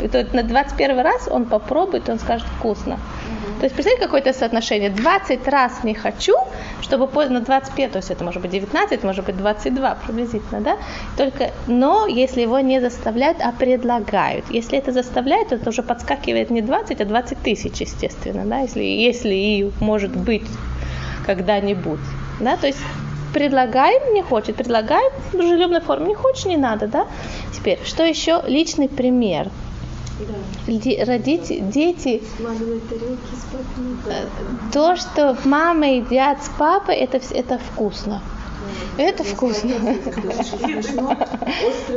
И то на 21 раз он попробует, он скажет вкусно. То есть, представьте, какое-то соотношение. 20 раз не хочу, чтобы поздно 25, то есть это может быть 19, может быть 22 приблизительно, да? Только, но если его не заставляют, а предлагают. Если это заставляют, то это уже подскакивает не 20, а 20 тысяч, естественно, да? Если, если и может быть когда-нибудь, да? То есть предлагаем, не хочет, предлагаем в дружелюбной форме, не хочешь, не надо, да? Теперь, что еще? Личный пример. Да. Родители, дети, э, то, что мама едят с папой, это, это вкусно. Это вкусно. Острый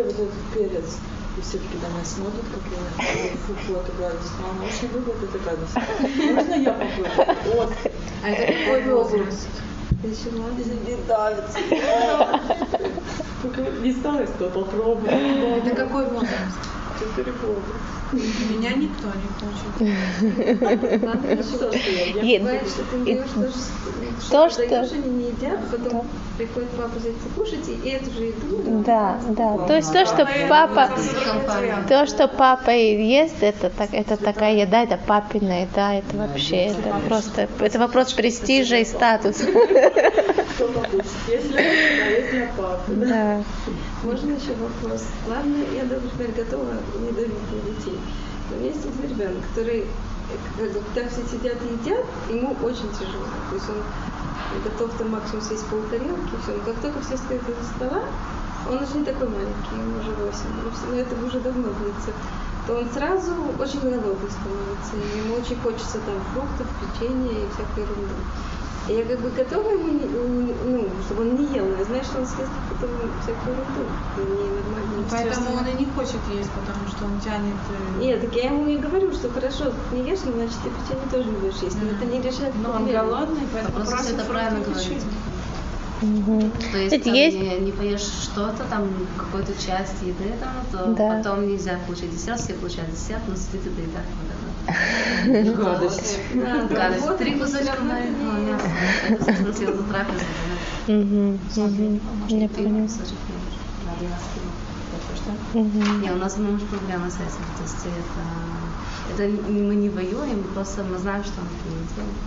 вот этот перец. И все-таки домой смотрят, как я фу-фу, говорят, мама очень любит эту гадость. Можно я попробую? А это какой возраст? Еще молодец. Не давится. Не стала сказала, попробуй. Это какой возраст? Меня никто не хочет. То, что... они не едят, потом приходит папа за покушать, и эту же еду. Да, да. То есть то, что папа... То, что папа ест, это, так, это такая еда, это папина еда, это вообще, это просто... Это вопрос престижа и статуса. Если папа. Да. Можно еще вопрос? Ладно, я, например, готова не давить на детей. Но есть один ребенок, который, когда все сидят и едят, ему очень тяжело. То есть он готов там максимум съесть полтарелки, все. Но как только все стоят из стола, он уже не такой маленький, ему уже 8, но это уже давно длится, то он сразу очень голодный становится. Ему очень хочется там фруктов, печенья и всякой ерунды. И я как бы готова ему, не, ну, чтобы он не ел, но я знаю, что он съест потом всякую нормально. Поэтому он и не хочет есть, потому что он тянет... э, Нет, так я ему и говорю, что хорошо, не ешь, но значит ты печенье тоже не будешь есть. Но это не решает Но он проблему. голодный, поэтому Вопрос, просит это правильно. Мгм. То есть, там, есть не, не поешь что-то, там какую-то часть еды, там, то Да. потом нельзя получить десерт, все получают десерт, но это и так вот это. Гадость. Да, Гадость. вот, Три кусочка ешь. мяса. Это, съел за трапезу. Я поняла. кусочек не у нас муж проблема с этим. То есть это, это не- мы не воюем, просто мы знаем, что он это не делает.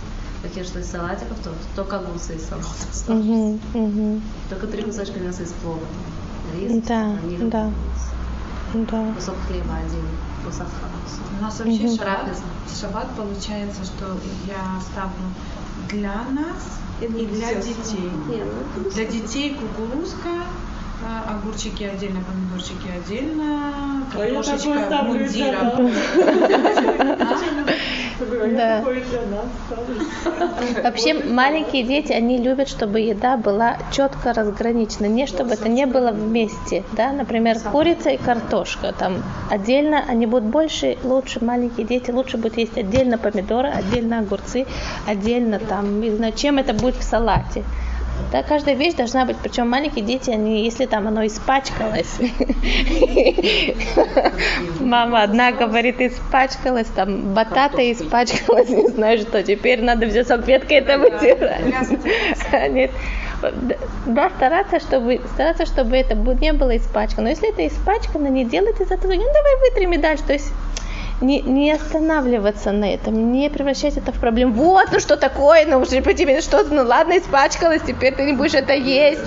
Как я что из салатиков, то только огурцы и салат. Мгм, мгм. Только три кусочка мяса из плова. Рис, Да, да. Да. Кусок хлеба один, хаоса. У нас вообще Мгм. шаббат, Трапеза. шаббат получается, что я ставлю для нас и для детей. Для детей кукурузка, огурчики отдельно, помидорчики отдельно, А картошечка мундиром. Да. Вообще маленькие дети, они любят, чтобы еда была четко разграничена, не чтобы это не было вместе, да, например, курица и картошка, там отдельно они будут больше, лучше, маленькие дети лучше будут есть отдельно помидоры, отдельно огурцы, отдельно там, не знаю, чем это будет в салате. Да, каждая вещь должна быть, причем маленькие дети, они, если там оно испачкалось, мама одна говорит, испачкалась, там батата испачкалась, не знаю что, теперь надо все салфеткой это вытирать. Нет. Да, стараться, чтобы, стараться, чтобы это не было испачкано. Но если это испачкано, не делать из этого, ну давай вытрем и дальше. То есть не, не останавливаться на этом, не превращать это в проблему. Вот, ну что такое, ну уже по тебе что ну ладно, испачкалось, теперь ты не будешь это есть.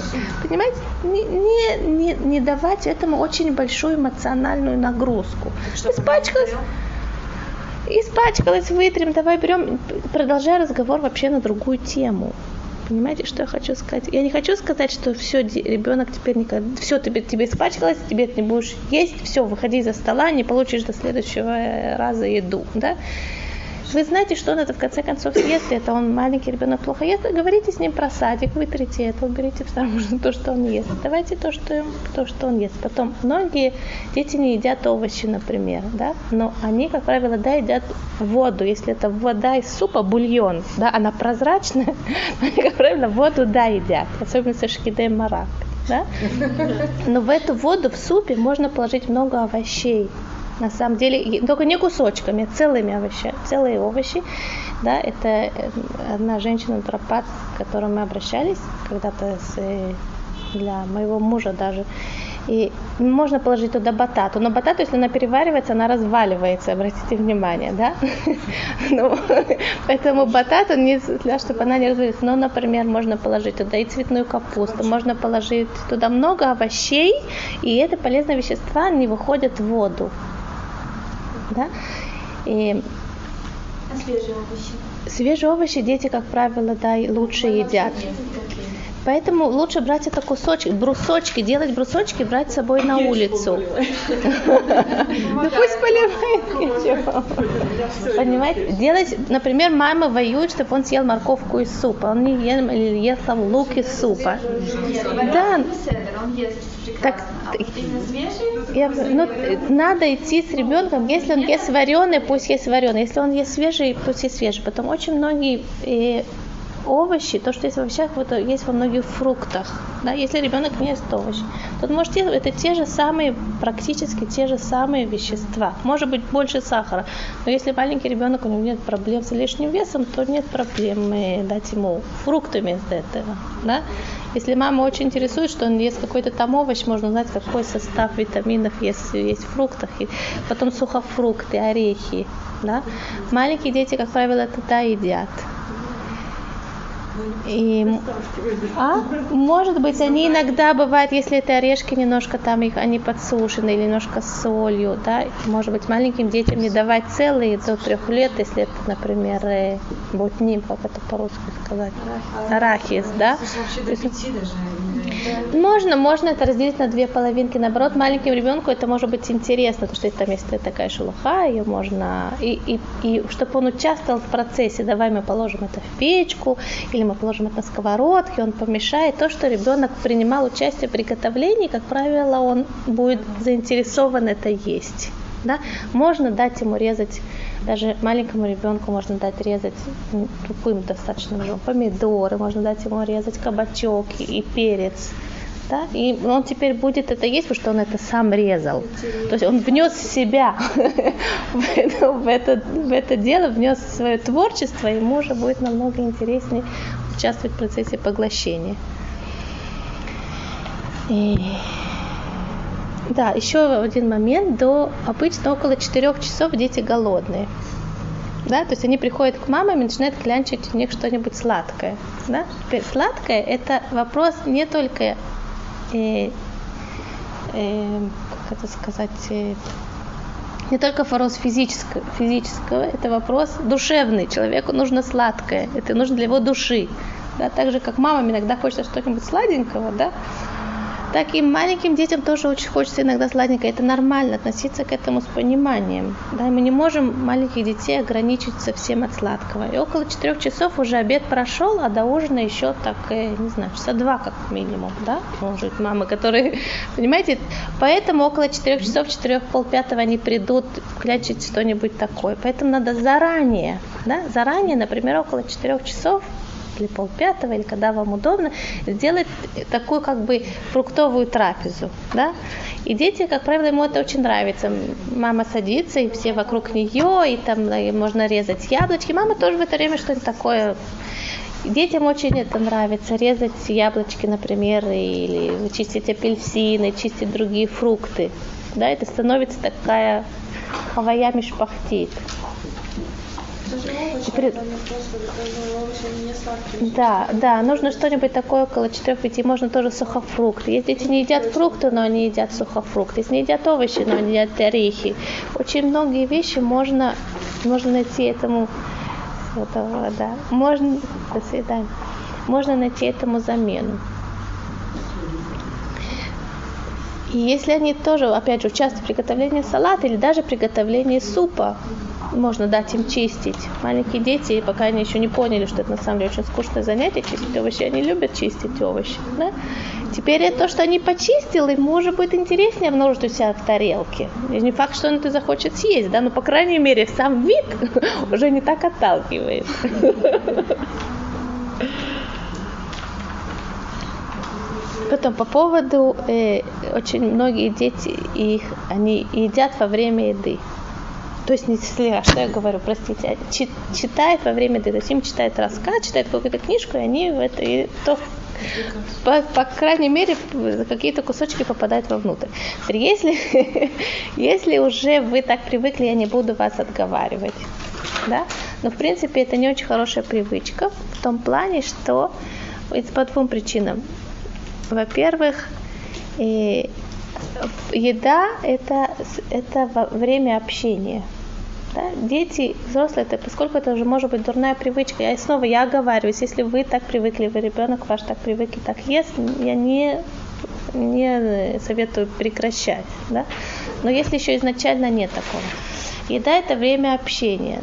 Понимаете? Не, не, не, не давать этому очень большую эмоциональную нагрузку. Испачкалось. Испачкалась, вытрем, давай берем, продолжай разговор вообще на другую тему. Понимаете, что я хочу сказать? Я не хочу сказать, что все, ребенок теперь никогда, все тебе, тебе испачкалось, тебе ты не будешь есть, все, выходи за стола, не получишь до следующего раза еду, да? Вы знаете, что он это в конце концов съест, это он маленький ребенок плохо ест, говорите с ним про садик, вытрите это, уберите в сторону то, что он ест. Давайте то, что, то, что он ест. Потом, многие дети не едят овощи, например, да, но они, как правило, да, едят воду. Если это вода из супа, бульон, да, она прозрачная, они, как правило, воду, да, едят. Особенно со шкидей марак. Да? Но в эту воду в супе можно положить много овощей. На самом деле, только не кусочками, целыми овощами, целые овощи. Да, это э, одна женщина натуропат, к которой мы обращались когда-то э, для моего мужа даже. И можно положить туда батату, но батату, если она переваривается, она разваливается, обратите внимание, да? Ну, Поэтому батату не для, чтобы она не развалилась. Но, например, можно положить туда и цветную капусту, можно положить туда много овощей, и это полезные вещества не выходят в воду. Да? И А свежие овощи? свежие овощи дети, как правило, да, и лучше едят. Поэтому лучше брать это кусочки, брусочки, делать брусочки, брать с собой на улицу. Ну пусть поливает. Понимаете? Делать, например, мама воюет, чтобы он съел морковку из супа. Он не ел, ел там лук из супа. Да, ест Так, я, ну, надо идти с ребенком, если он ест вареный, пусть есть вареный, если он ест свежий, пусть есть свежий. Потом очень многие э, овощи, то, что есть в овощах, вот, есть во многих фруктах. Да? Если ребенок не ест овощи, то он может есть, это те же самые, практически те же самые вещества. Может быть больше сахара, но если маленький ребенок, у него нет проблем с лишним весом, то нет проблем э, дать ему фрукты вместо этого. Да? Если мама очень интересует, что он ест какой-то там овощ, можно узнать, какой состав витаминов есть, есть в фруктах. И потом сухофрукты, орехи. Да? Маленькие дети, как правило, это да, едят. И, а? Может быть, они иногда бывают, если это орешки, немножко там их, они подсушены или немножко солью, да. Может быть, маленьким детям не давать целые до трех лет, если это, например, э, ботним, как это по-русски сказать, арахис, да. Пяти даже. Можно, можно это разделить на две половинки. Наоборот, маленькому ребенку это может быть интересно, потому что там есть такая шелуха, ее можно... И, и, и чтобы он участвовал в процессе, давай мы положим это в печку, или мы положим это на сковородке, он помешает. То, что ребенок принимал участие в приготовлении, как правило, он будет заинтересован это есть. Да? Можно дать ему резать, даже маленькому ребенку можно дать резать м, тупым достаточно помидоры, можно дать ему резать кабачок и перец. Да? И он теперь будет это есть, потому что он это сам резал. То есть он внес себя в это, в это, в это дело, внес свое творчество, и ему уже будет намного интереснее участвовать в процессе поглощения. И да, еще один момент. До обычно около 4 часов дети голодные. Да, то есть они приходят к мамам и начинают клянчить у них что-нибудь сладкое. Да? Теперь сладкое это вопрос не только, э, э, как это сказать, э, не только вопрос физического, физического, это вопрос душевный. Человеку нужно сладкое, это нужно для его души. Да? Так же, как мамам иногда хочется что-нибудь сладенького, да? Так и маленьким детям тоже очень хочется иногда сладенькое. Это нормально, относиться к этому с пониманием. Да, мы не можем маленьких детей ограничить совсем от сладкого. И около четырех часов уже обед прошел, а до ужина еще так, э, не знаю, часа два как минимум, да, может быть, мамы, которые, понимаете, поэтому около четырех часов, четырех полпятого они придут клячить что-нибудь такое. Поэтому надо заранее, да, заранее, например, около четырех часов или полпятого, или когда вам удобно, сделать такую как бы фруктовую трапезу, да. И дети, как правило, ему это очень нравится. Мама садится, и все вокруг нее, и там и можно резать яблочки. Мама тоже в это время что-нибудь такое Детям очень это нравится, резать яблочки, например, или чистить апельсины, чистить другие фрукты. Да, это становится такая хавая мишпахтит. Да, да, нужно что-нибудь такое около 4-5, можно тоже сухофрукты. Если дети не едят фрукты, но они едят сухофрукты. Если не едят овощи, но они едят орехи. Очень многие вещи можно, можно найти этому, этого, да, можно, до свидания, можно найти этому замену. И если они тоже, опять же, участвуют в приготовлении салата или даже приготовлении супа, можно дать им чистить. Маленькие дети, пока они еще не поняли, что это на самом деле очень скучное занятие, чистить овощи, они любят чистить овощи. Да? Теперь то, что они почистил, ему уже будет интереснее обнаружить у себя в тарелке. И не факт, что он это захочет съесть, да, но, по крайней мере, сам вид уже не так отталкивает. Потом по поводу, э, очень многие дети, их, они едят во время еды. То есть не слегка, что я говорю, простите, а чи- читают во время им читают рассказ, читают какую-то книжку, и они в это, и то по, по крайней мере, какие-то кусочки попадают вовнутрь. Теперь, Если, если уже вы так привыкли, я не буду вас отговаривать. Да? Но, в принципе, это не очень хорошая привычка в том плане, что по двум причинам. Во-первых, еда это, это время общения. Да? Дети, взрослые, это, поскольку это уже может быть дурная привычка, я снова я оговариваюсь, если вы так привыкли, вы ребенок ваш так привык и так ест, я не, не советую прекращать. Да? Но если еще изначально нет такого. Еда это время общения.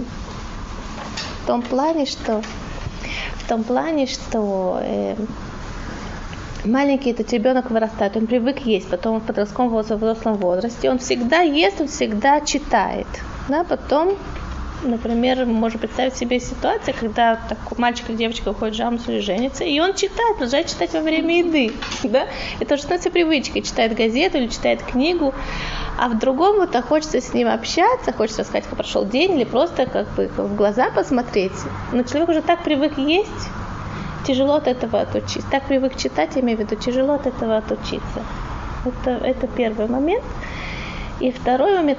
В том плане, что в том плане, что э, маленький этот ребенок вырастает, он привык есть, потом в подростковом возрасте, в взрослом возрасте, он всегда ест, он всегда читает. Да, потом, например, можно представить себе ситуацию, когда так, мальчик или девочка уходит замуж или женится, и он читает, продолжает читать во время еды. Да? Это уже становится привычкой, читает газету или читает книгу, а в другом вот а хочется с ним общаться, хочется сказать, как прошел день, или просто как бы в глаза посмотреть. Но человек уже так привык есть, тяжело от этого отучиться. Так привык читать, я имею в виду, тяжело от этого отучиться. Это, это первый момент. И второй момент,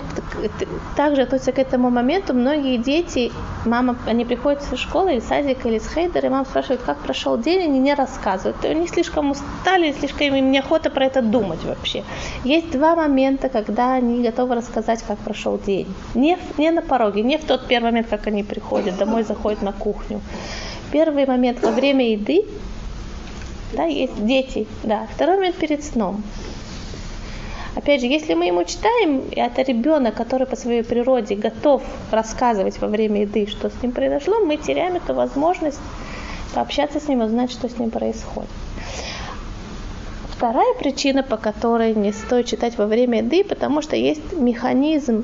также относится к этому моменту, многие дети, мама, они приходят со школы, или садика, или с хейдера, и мама спрашивает, как прошел день, они не рассказывают. И они слишком устали, слишком им неохота про это думать вообще. Есть два момента, когда они готовы рассказать, как прошел день. Не, не на пороге, не в тот первый момент, как они приходят домой, заходят на кухню. Первый момент во время еды, да, есть дети, да. Второй момент перед сном. Опять же, если мы ему читаем, и это ребенок, который по своей природе готов рассказывать во время еды, что с ним произошло, мы теряем эту возможность пообщаться с ним и узнать, что с ним происходит. Вторая причина, по которой не стоит читать во время еды, потому что есть механизм,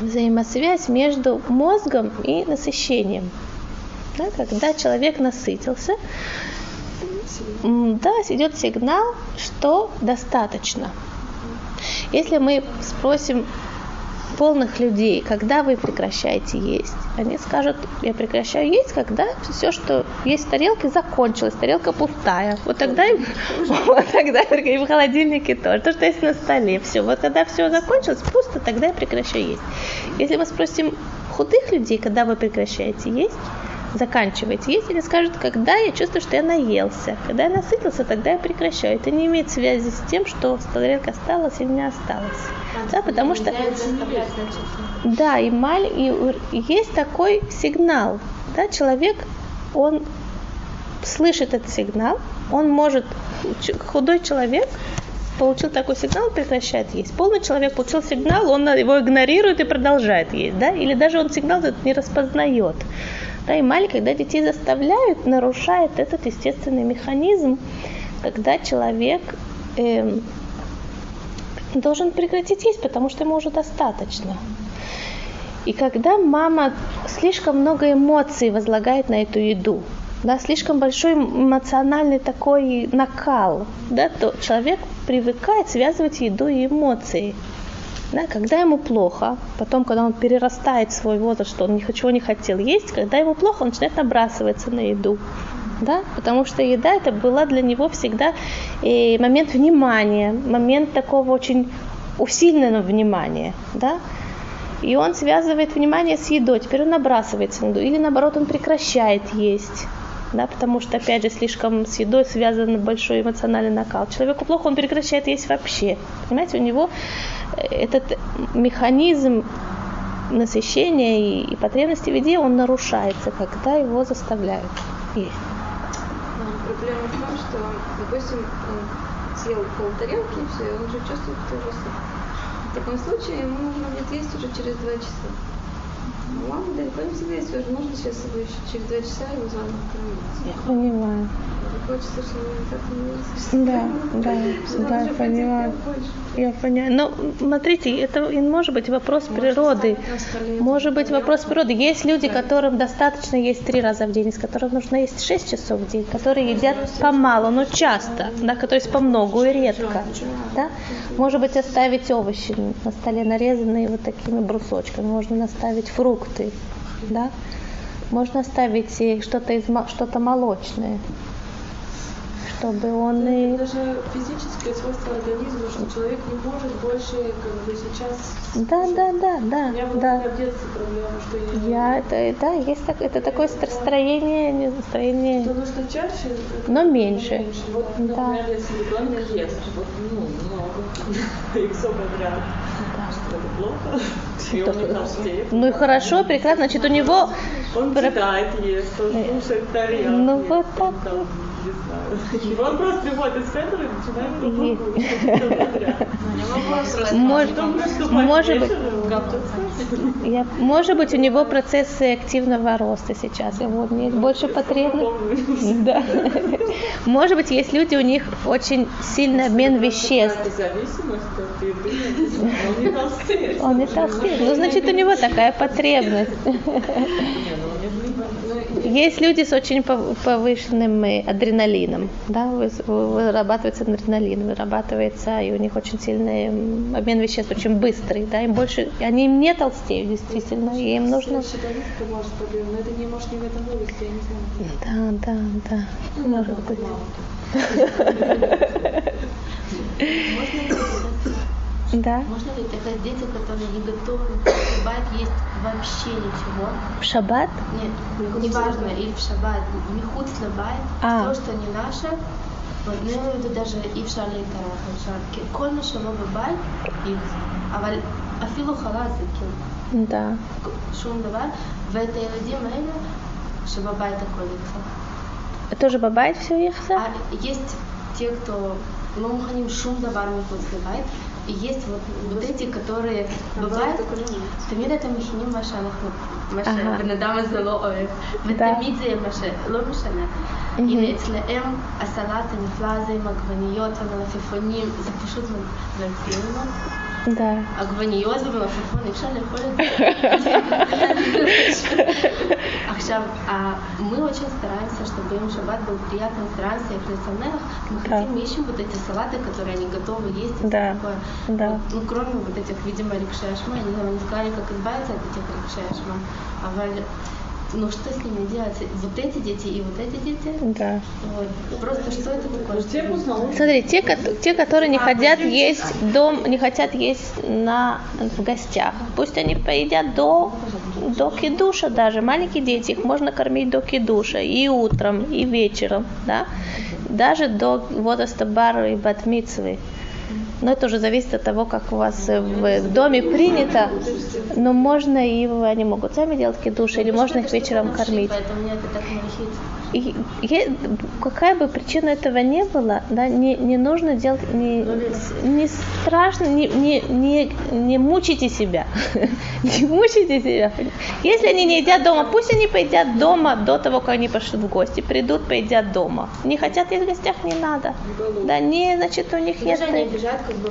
взаимосвязь между мозгом и насыщением. Да, когда человек насытился, да, идет сигнал, что достаточно. Если мы спросим полных людей, когда вы прекращаете есть, они скажут, я прекращаю есть, когда все, что есть в тарелке, закончилось, тарелка пустая. Вот тогда вот тогда и в холодильнике тоже, то, что есть на столе, все. Вот когда все закончилось, пусто, тогда я прекращаю есть. Если мы спросим худых людей, когда вы прекращаете есть, заканчиваете есть, или скажут, когда я чувствую, что я наелся. Когда я насытился, тогда я прекращаю. Это не имеет связи с тем, что тарелка осталась или не осталась. Да, потому что... Да, и, маль, и, и есть такой сигнал. Да, человек, он слышит этот сигнал, он может, худой человек получил такой сигнал, прекращает есть. Полный человек получил сигнал, он его игнорирует и продолжает есть, да, или даже он сигнал этот не распознает. Маленький, когда детей заставляют, нарушает этот естественный механизм, когда человек э, должен прекратить есть, потому что ему уже достаточно. И когда мама слишком много эмоций возлагает на эту еду, да, слишком большой эмоциональный такой накал, да, то человек привыкает связывать еду и эмоции. Да, когда ему плохо, потом, когда он перерастает свой возраст, что он ничего не хотел есть, когда ему плохо, он начинает набрасываться на еду. Да? Потому что еда это была для него всегда и момент внимания, момент такого очень усиленного внимания. Да? И он связывает внимание с едой, теперь он набрасывается на еду. Или наоборот, он прекращает есть. Да, потому что, опять же, слишком с едой связан большой эмоциональный накал. Человеку плохо, он прекращает есть вообще. Понимаете, у него этот механизм насыщения и, и потребности в еде, он нарушается, когда его заставляют есть. Проблема в том, что, допустим, он съел пол тарелки и все, он уже чувствует ужас. В таком случае ему нужно будет есть уже через два часа. Мама далеко не всегда есть возможность сейчас его еще через два часа его заново кормить. Я понимаю. Хочется, чтобы так не Да, да, да, понимаю. Я понимаю. Но смотрите, это может быть вопрос природы. Может быть вопрос природы. Есть люди, которым достаточно есть три раза в день, из которых нужно есть шесть часов в день, которые едят помалу, но часто, да, то есть по многу и редко. Да? Может быть оставить овощи на столе нарезанные вот такими брусочками, можно наставить фрукты, да? Можно оставить и что-то из что-то молочное, чтобы он и Это даже физическое свойство организма, что человек не может больше, как бы сейчас... да, да, да, да, была да. в детстве проблема, что я Я это, да, есть так, это такое строение, не настроение. Что нужно чаще, это Но меньше. Вот, Да. например, если ребенок ест, вот, ну, много, и все подряд, что это плохо. Ну и хорошо, прекрасно, значит у него Он читает, ест, он слушает тарелки. Ну, вот так там, не знаю. Просто приходит из центра и начинает может, быть, я, может быть у него процессы активного роста сейчас, ему вот есть больше потребностей. Да. Может быть, есть люди, у них очень сильный обмен веществ. Он не толстеет. Он не толстеет. Ну, значит, у него такая потребность. Есть люди с очень пов- повышенным э, адреналином, да, вы- вы- вырабатывается адреналин, вырабатывается, и у них очень сильный обмен веществ, очень быстрый, да, им больше, они им не толстеют, действительно, и им нужно... Щитовидка может проблема, но это не может не в этом вывести, я не знаю. Да, да, да, может быть. Да. Можно ли тогда дети, которые не готовы в шаббат есть вообще ничего? В шаббат? Нет, не важно, или в шаббат, мехут слабает, а. то, что не наше, вот, ну, это даже и в шарле тарахам шарки. Коль на шало бабай, их, а валь, афилу халазыки. Да. Шум давай, в этой ладе мэйна, шабабай такой ихса. Тоже бабай все ихса? А есть те, кто, ну, мы хотим шум давар, мы подсливает, и есть вот, вот эти, которые בבית, תמיד אתם מכינים מה שאנחנו, מה אהה. שהבן אדם הזה לא אוהב, דה. ותמיד זה יהיה מה שלא משנה. מהמם. הנה אצלהם הסלט הנפלא הזה עם עגבניות ומלפפונים, זה פשוט מרצינו. Да. Агваниозы, монофофоны, все ли ходят? Ахшав, а мы очень стараемся, чтобы им шаббат был приятным стараемся и функционерах. Мы хотим, мы ищем вот эти салаты, которые они готовы есть да. такое. Да. Ну, кроме вот этих, видимо, рикшашма, они нам не сказали, как избавиться от этих рикшашма. А ну что с ними делать? Вот эти дети и вот эти дети? Да. Вот. Просто что это такое? Вкусно, Смотри, те, ко- те, которые не хотят есть дом, не хотят есть на в гостях, пусть они поедят до до кидуша даже. Маленькие дети, их можно кормить до кидуша и утром, и вечером, да, даже до возраста бара и батмицвы. Но это уже зависит от того, как у вас э, в доме принято. Но можно и они могут сами делать кидуш, или можно их вечером кормить. Поэтому мне И е- какая бы причина этого не было, да, не, не нужно делать, не, не страшно, не, не, не, не мучите себя. Не мучите себя. Если они не едят дома, пусть они поедят дома до того, как они пошли в гости. Придут, поедят дома. Не хотят есть в гостях, не надо. Да, не, значит, у них нет... Даже они обижают, как бы.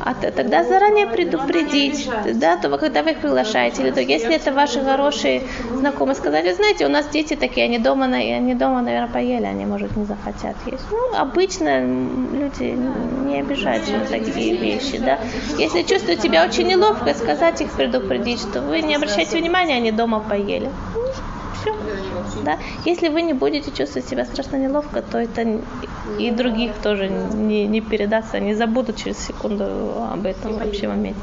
А тогда заранее предупредить, да, то вы, когда вы их приглашаете, или то, если это ваши хорошие знакомые, сказать, «Вы знаете, у нас дети такие, они дома, они дома, наверное, поели, они, может, не захотят есть. Ну, обычно люди не обижаются на такие вещи, да. Если чувствуют себя очень неловко, сказать их, предупредить, что вы не обращайте внимания, они дома поели. Все. Да? Если вы не будете чувствовать себя страшно неловко, то это и других тоже не, не передастся, они забудут через секунду об этом вообще моменте.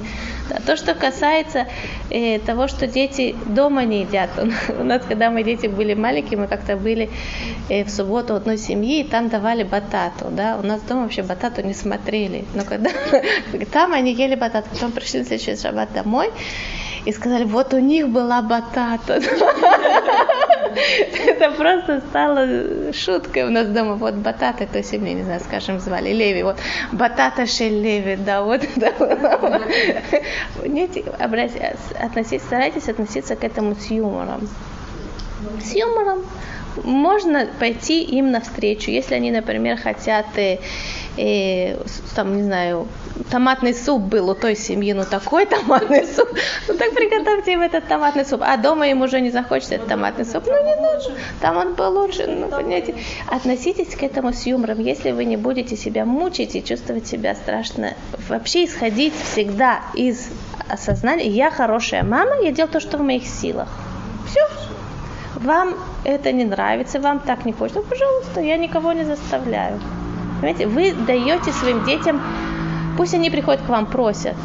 Да. То, что касается э, того, что дети дома не едят. У нас, когда мы дети были маленькие, мы как-то были э, в субботу одной семьи, и там давали батату. Да? У нас дома вообще батату не смотрели. Но когда там они ели батату, потом пришли на следующий шаббат домой, и сказали, вот у них была батата. Это просто стало шуткой у нас дома. Вот Батата, то есть мне, не знаю, скажем, звали Леви. Вот Батата Леви, да, вот. Относитесь, старайтесь относиться к этому с юмором. С юмором можно пойти им навстречу, если они, например, хотят, э, там, не знаю, томатный суп был у той семьи, ну такой томатный суп, ну так приготовьте им этот томатный суп, а дома им уже не захочется этот томатный суп, ну не нужно, там он был лучше, ну понимаете, относитесь к этому с юмором, если вы не будете себя мучить и чувствовать себя страшно, вообще исходить всегда из осознания, я хорошая мама, я делаю то, что в моих силах, все, вам это не нравится, вам так не хочется, ну, пожалуйста, я никого не заставляю. Понимаете, вы даете своим детям, пусть они приходят к вам, просят.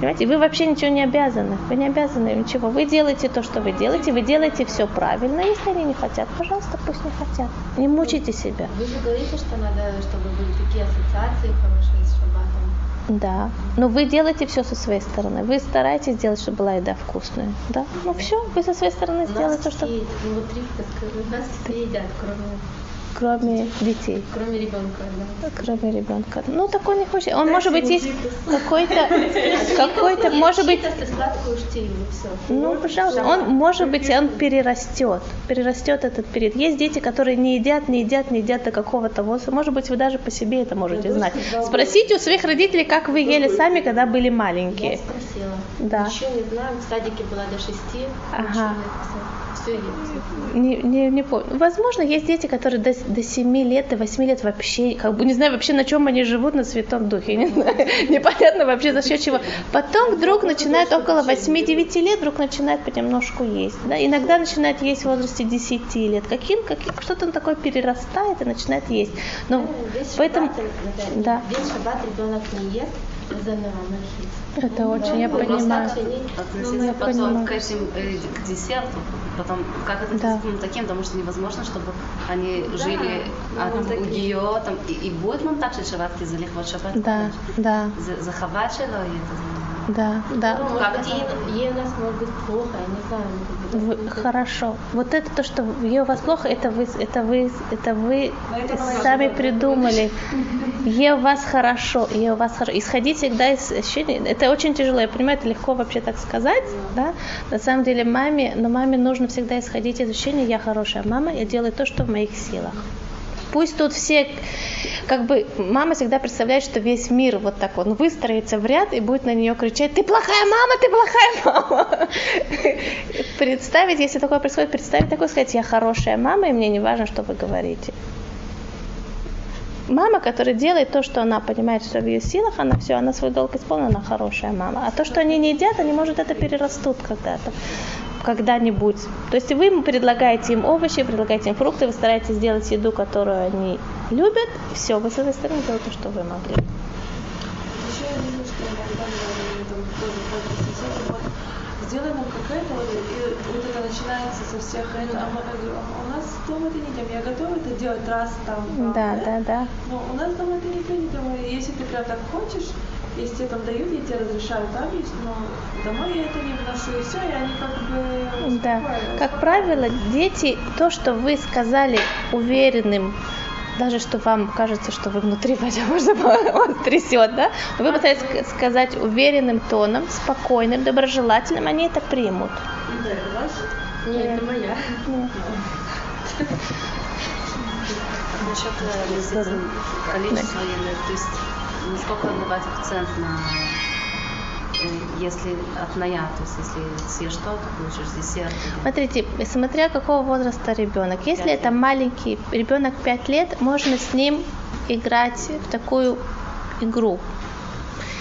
Понимаете, вы вообще ничего не обязаны. Вы не обязаны ничего. Вы делаете то, что вы делаете, вы делаете все правильно. Если они не хотят, пожалуйста, пусть не хотят. Не мучайте себя. Вы же говорите, что надо, чтобы были такие ассоциации хорошие с шаббатом. Да. Но вы делаете все со своей стороны. Вы стараетесь сделать, чтобы была еда вкусная. Да? Ну все, вы со своей стороны сделаете то, что... Внутри, у нас все едят, кроме кроме детей. Кроме ребенка, да. Кроме ребенка. Ну, такой не хочет. Он, может быть, есть какой-то, какой-то, может быть... Ну, пожалуйста, он, может быть, он перерастет. Перерастет этот период. Есть дети, которые не едят, не едят, не едят до какого-то возраста. Может быть, вы даже по себе это можете знать. Спросите у своих родителей, как вы ели сами, когда были маленькие. Я спросила. Да. Еще не знаю, в садике была до шести. Ага. Все есть. Не, не, не помню. Возможно, есть дети, которые до, до 7 лет, до 8 лет вообще, как бы не знаю вообще, на чем они живут на Святом Духе. Не знаю. Непонятно вообще за счет чего. Потом вдруг начинает около 8-9 лет, вдруг начинает понемножку есть. Да? Иногда начинает есть в возрасте 10 лет. Каким, каким, что-то такое перерастает и начинает есть. Но Весь поэтому... шаббат, Да. Весь шаббат ребенок не ест. Это очень, я Ну, понимаю. Относиться я потом понимаю. к этим, э, к десерту, потом как это Да. да. таким, потому что невозможно, чтобы они жили от у нее там и, и будет же шабатки за лихвот шаббат. Да, да, За, и это. Да, да. Ну, Как ей, ей у нас может быть плохо, я не знаю. Вы- хорошо. Вот это то, что ей у вас плохо, это вы, это вы, это вы сами придумали. Ей у вас хорошо, ей у вас хорошо. Исходить всегда из ощущения. Это очень тяжело. Я понимаю, это легко вообще так сказать, да. На самом деле маме, но маме нужно всегда исходить из ощущения, я хорошая мама, я делаю то, что в моих силах. Пусть тут все, как бы, мама всегда представляет, что весь мир вот так вот выстроится в ряд и будет на нее кричать, ты плохая мама, ты плохая мама. Представить, если такое происходит, представить такое, сказать, я хорошая мама, и мне не важно, что вы говорите. Мама, которая делает то, что она понимает, что в ее силах, она все, она свой долг исполнила, она хорошая мама. А то, что они не едят, они, может, это перерастут когда-то когда-нибудь. То есть вы предлагаете им овощи, предлагаете им фрукты, вы стараетесь сделать еду, которую они любят, все, вы с этой стороны делаете то, что вы могли. Еще я вижу, что иногда мне там тоже просят соседи, вот, сделай нам как это, вот, и вот это начинается со всех а «А у нас дома это не делаем, я готова это делать раз там, Да, да, да. но у нас дома это никто не делает, если ты прям так хочешь, если тебе там дают, я тебе разрешаю есть, но домой я это не вношу, и все, и они как бы Да. Как правило, дети, то, что вы сказали уверенным, даже что вам кажется, что вы внутри, возможно, вас трясет, да? Вы пытаетесь ск- сказать уверенным тоном, спокойным, доброжелательным, они это примут. Да, ваш? Нет, это моя. Насчет количества еды, то есть насколько давать акцент на э, если от ная, то есть если съешь что, то получишь десерт. Смотрите, смотря какого возраста ребенок. Если это маленький ребенок 5 лет, можно с ним играть в такую игру.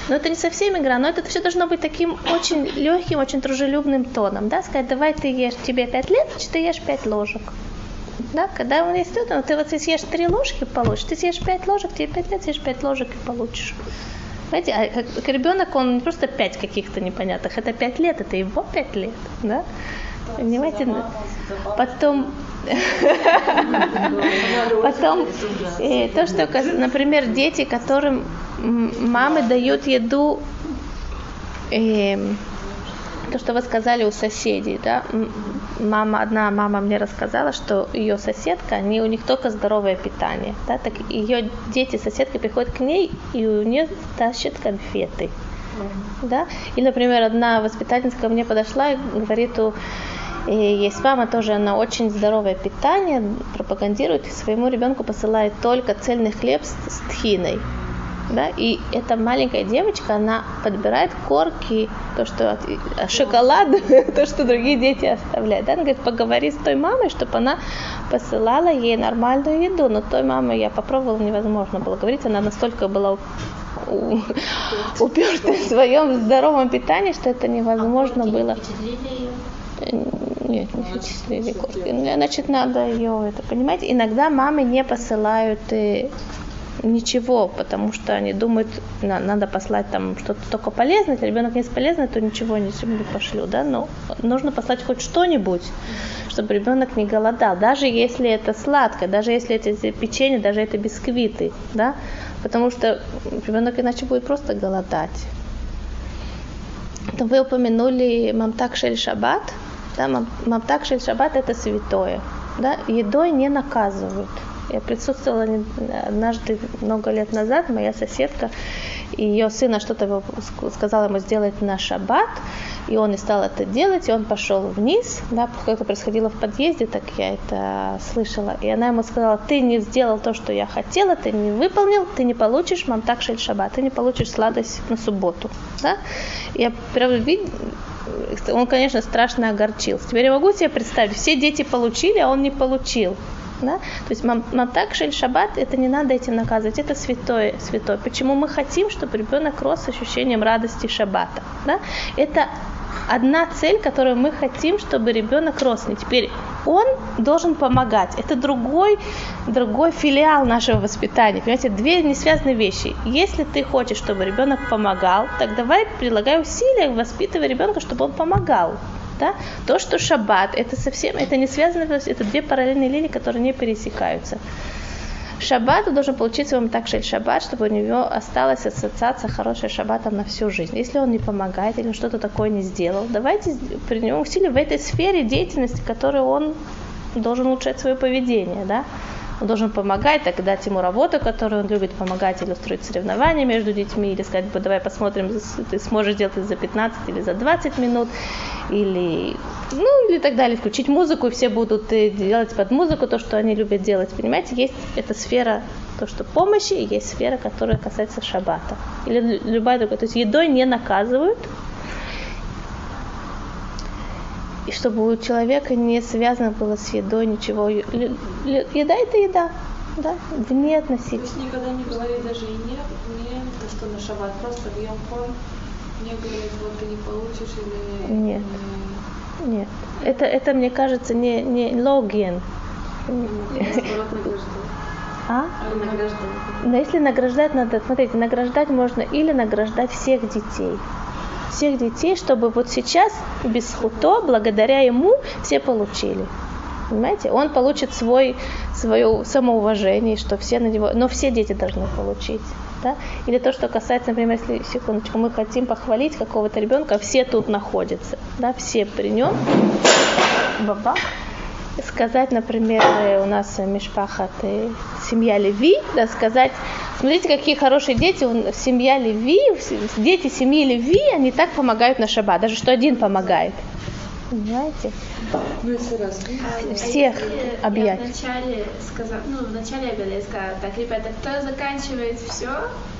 Но это не совсем игра, но это все должно быть таким очень легким, очень дружелюбным тоном. Да? Сказать, давай ты ешь, тебе 5 лет, значит ты ешь 5 ложек. Да, когда он есть это, ты вот ты съешь 3 ложки, получишь. Ты съешь 5 ложек, тебе 5 лет съешь 5 ложек и получишь. Понимаете, а как, как ребенок, он не просто 5 каких-то непонятных, это 5 лет, это его 5 лет. Да? Понимаете? Потом, потом э, то, что, например, дети, которым мамы дают еду, эм, то, что вы сказали у соседей, да, мама, одна мама мне рассказала, что ее соседка, они, у них только здоровое питание. Да, так ее дети, соседка приходят к ней, и у нее тащат конфеты. Да? И, например, одна воспитательница ко мне подошла и говорит, у и есть мама тоже, она очень здоровое питание пропагандирует, и своему ребенку посылает только цельный хлеб с, с тхиной да, и эта маленькая девочка, она подбирает корки, то, что э, шоколад, то, что другие дети оставляют. Да? Она говорит, поговори с той мамой, чтобы она посылала ей нормальную еду. Но той мамой я попробовала, невозможно было говорить, она настолько была уперта в своем здоровом питании, что это невозможно а было. Нет, не впечатлили корки. Значит, надо ее это понимать. Иногда мамы не посылают э, ничего, потому что они думают, на, надо послать там что-то только полезное, если ребенок не полезный, то ничего не пошлю, да, но нужно послать хоть что-нибудь, чтобы ребенок не голодал, даже если это сладкое, даже если это печенье, даже это бисквиты, да, потому что ребенок иначе будет просто голодать. Вы упомянули Мамтак Шель Шаббат, да, Мамтак Шель Шаббат это святое, да, едой не наказывают. Я присутствовала однажды много лет назад, моя соседка, ее сына что-то сказала ему сделать на шаббат, и он и стал это делать, и он пошел вниз, да, это происходило в подъезде, так я это слышала, и она ему сказала, ты не сделал то, что я хотела, ты не выполнил, ты не получишь мамтак шель шаббат, ты не получишь сладость на субботу, да, я прям он, конечно, страшно огорчился. Теперь я могу себе представить, все дети получили, а он не получил. Да? То есть мамтак шель шаббат, это не надо этим наказывать, это святое, святое. Почему мы хотим, чтобы ребенок рос с ощущением радости шаббата? Да? Это одна цель, которую мы хотим, чтобы ребенок рос. И теперь он должен помогать. Это другой, другой филиал нашего воспитания. Понимаете, две не связанные вещи. Если ты хочешь, чтобы ребенок помогал, так давай прилагай усилия, воспитывай ребенка, чтобы он помогал. Да? То, что шаббат, это совсем, это не связано, это две параллельные линии, которые не пересекаются. Шаббат должен получить своему так шель шаббат, чтобы у него осталась ассоциация хорошая шаббатом на всю жизнь. Если он не помогает или что-то такое не сделал, давайте при нем усилия в этой сфере деятельности, которой он должен улучшать свое поведение. Да? он должен помогать, так дать ему работу, которую он любит помогать, или устроить соревнования между детьми, или сказать, давай посмотрим, ты сможешь сделать это за 15 или за 20 минут, или, ну, или так далее, включить музыку, и все будут э, делать под музыку то, что они любят делать. Понимаете, есть эта сфера то, что помощи, и есть сфера, которая касается шаббата. Или любая другая. То есть едой не наказывают, и чтобы у человека не связано было с едой ничего. Еда это еда, да, вне относительно. Никогда не говорит даже и нет, нет, то, что на шаббат, просто в Йом не говорит, вот ты не получишь или... Нет, нет. Это, это мне кажется, не, не логин. А? Но если награждать надо, смотрите, награждать можно или награждать всех детей всех детей, чтобы вот сейчас без хуто, благодаря ему, все получили. Понимаете? Он получит свой, свое самоуважение, что все на него, но все дети должны получить. Да? Или то, что касается, например, если, секундочку, мы хотим похвалить какого-то ребенка, все тут находятся, да, все при нем, баба, сказать, например, у нас Мишпахат, семья Леви, да, сказать, смотрите, какие хорошие дети, семья Леви, дети семьи Леви, они так помогают на шаббат, даже что один помогает. Понимаете? Ну, если раз. Всех а, объять. Я вначале сказала, ну, в начале обеда я сказала, так, ребята, кто заканчивает все,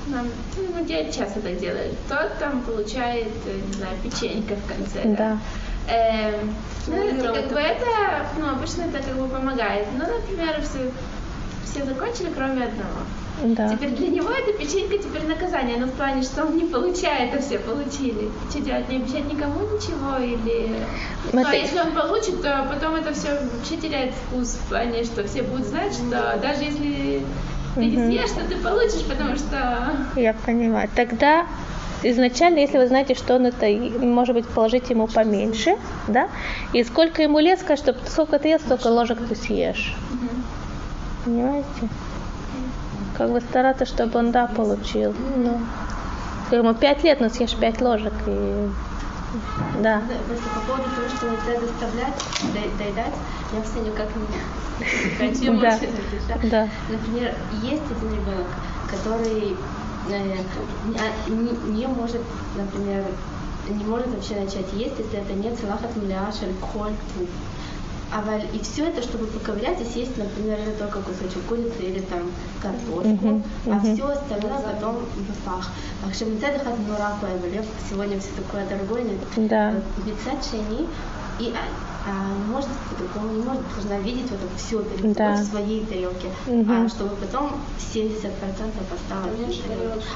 нам, ну, я часто так делаю, тот там получает, э, не знаю, печенька в конце. Да. да? Эм, ну, как бы это, ну, обычно это как бы помогает. Ну, например, все, все закончили, кроме одного. Да. Теперь для него это печенька, теперь наказание, но в плане, что он не получает, а все получили. Что делать, не обещать никому ничего или... Мы ну, а если он получит, то потом это все вообще теряет вкус в плане, что все будут знать, что даже если ты не съешь, то ты получишь, потому что... Я понимаю. Тогда изначально, если вы знаете, что он это, может быть, положить ему поменьше, да, и сколько ему лет, сказать, что сколько ты ешь, столько ложек ты съешь. Понимаете? Как бы стараться, чтобы он, да, получил. Ну, как ему пять лет, но съешь пять ложек, и Да. Просто по поводу того, что нельзя заставлять доедать, я все никак не хочу Да. Да. Например, есть один ребенок, который э, не- не, не может, например, не может вообще начать есть, если это нет салахат мляшель, коль, а и все это, чтобы поковырять и съесть, например, не только кусочек курицы или там картошку, а все остальное uh-huh. потом в пах. А что мецад их одно раку, сегодня все такое дорогое, нет. Да. Э, мецад и а, а не может по-другому не может, должна видеть вот это все перед да. в своей тарелке, угу. а, чтобы потом 70% осталось.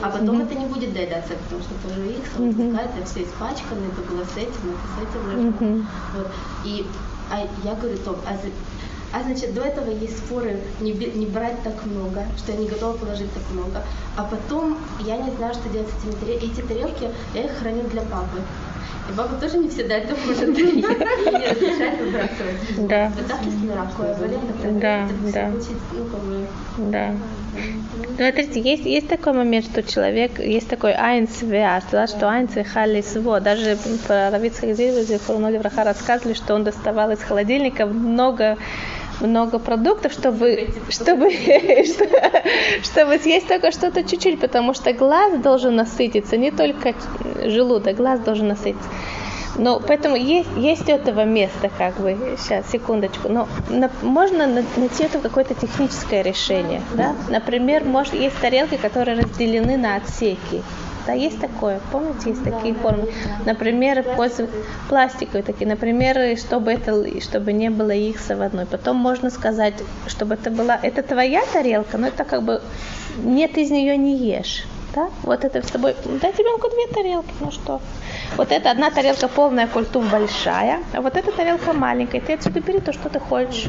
А потом угу. это не будет доедаться, потому что тоже их угу. выпускает, это все испачкано, это было с этим, это с этим. Угу. Вот. И а я говорю, топ, а, а значит, до этого есть споры не, не брать так много, что я не готова положить так много. А потом я не знаю, что делать с этими тарелками. Эти тарелки я их храню для папы. И папа тоже не всегда это может дарить. И не разрешает выбрасывать. Да. Вот так если болезнь, Да, это да. ну, Да. Ну, Смотрите, есть, есть такой момент, что человек, есть такой айн связ, да, что айн цвихали сво. Даже про Равицких Зильве, Фурнули Враха рассказывали, что он доставал из холодильника много много продуктов, чтобы, чтобы, чтобы съесть только что-то чуть-чуть, потому что глаз должен насытиться, не только желудок, глаз должен насытиться. Но поэтому есть, есть этого место, как бы, сейчас, секундочку, но на- можно на- найти это какое-то техническое решение, да? Например, может, есть тарелки, которые разделены на отсеки, да, есть такое, помните, есть такие формы. Например, пользу- пластиковые такие, например, чтобы это, чтобы не было их в одной. Потом можно сказать, чтобы это была, это твоя тарелка, но это как бы, нет, из нее не ешь. Да? Вот это с тобой, дай ребенку две тарелки, ну что. Вот это одна тарелка полная культур большая, а вот эта тарелка маленькая. Ты отсюда бери то, что ты хочешь.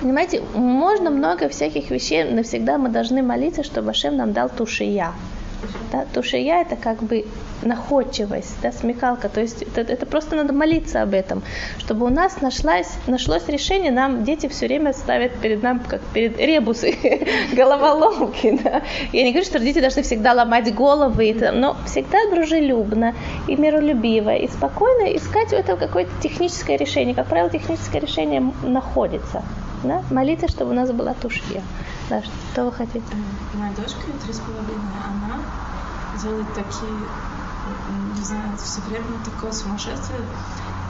Понимаете, можно много всяких вещей, навсегда мы должны молиться, чтобы Ашем нам дал тушия. Да, тушия это как бы находчивость, да, смекалка. То есть это, это просто надо молиться об этом, чтобы у нас нашлось, нашлось решение. Нам дети все время ставят перед нами как перед ребусы, головоломки. Да. Я не говорю, что родители должны всегда ломать головы, но всегда дружелюбно и миролюбиво и спокойно искать у этого какое-то техническое решение. Как правило, техническое решение находится. Да? Молиться, чтобы у нас была тушья. Да, что вы хотите? Моя дочка три с половиной, она делает такие, не знаю, все время такое сумасшествие.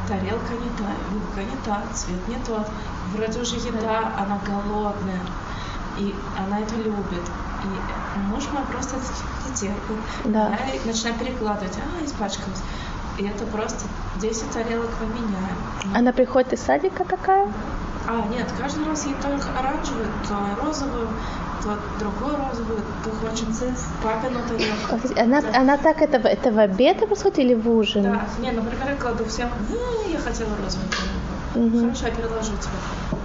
Тарелка не та, вилка не та, цвет не тот. Вроде уже еда, она голодная. И она это любит. И муж мой просто не терпит. Да. Я начинаю перекладывать, а, испачкалась. И это просто 10 тарелок мы меняем. Она приходит из садика такая? А, нет, каждый раз ей только оранжевую, то розовую, то другую розовую, то хочет папину тарелку. Она, она так это, это в обед происходит или в ужин? Да, не, например, я кладу всем, «Ну, я хотела розовую тарелку. Мгм. Хорошо, я переложу тебе.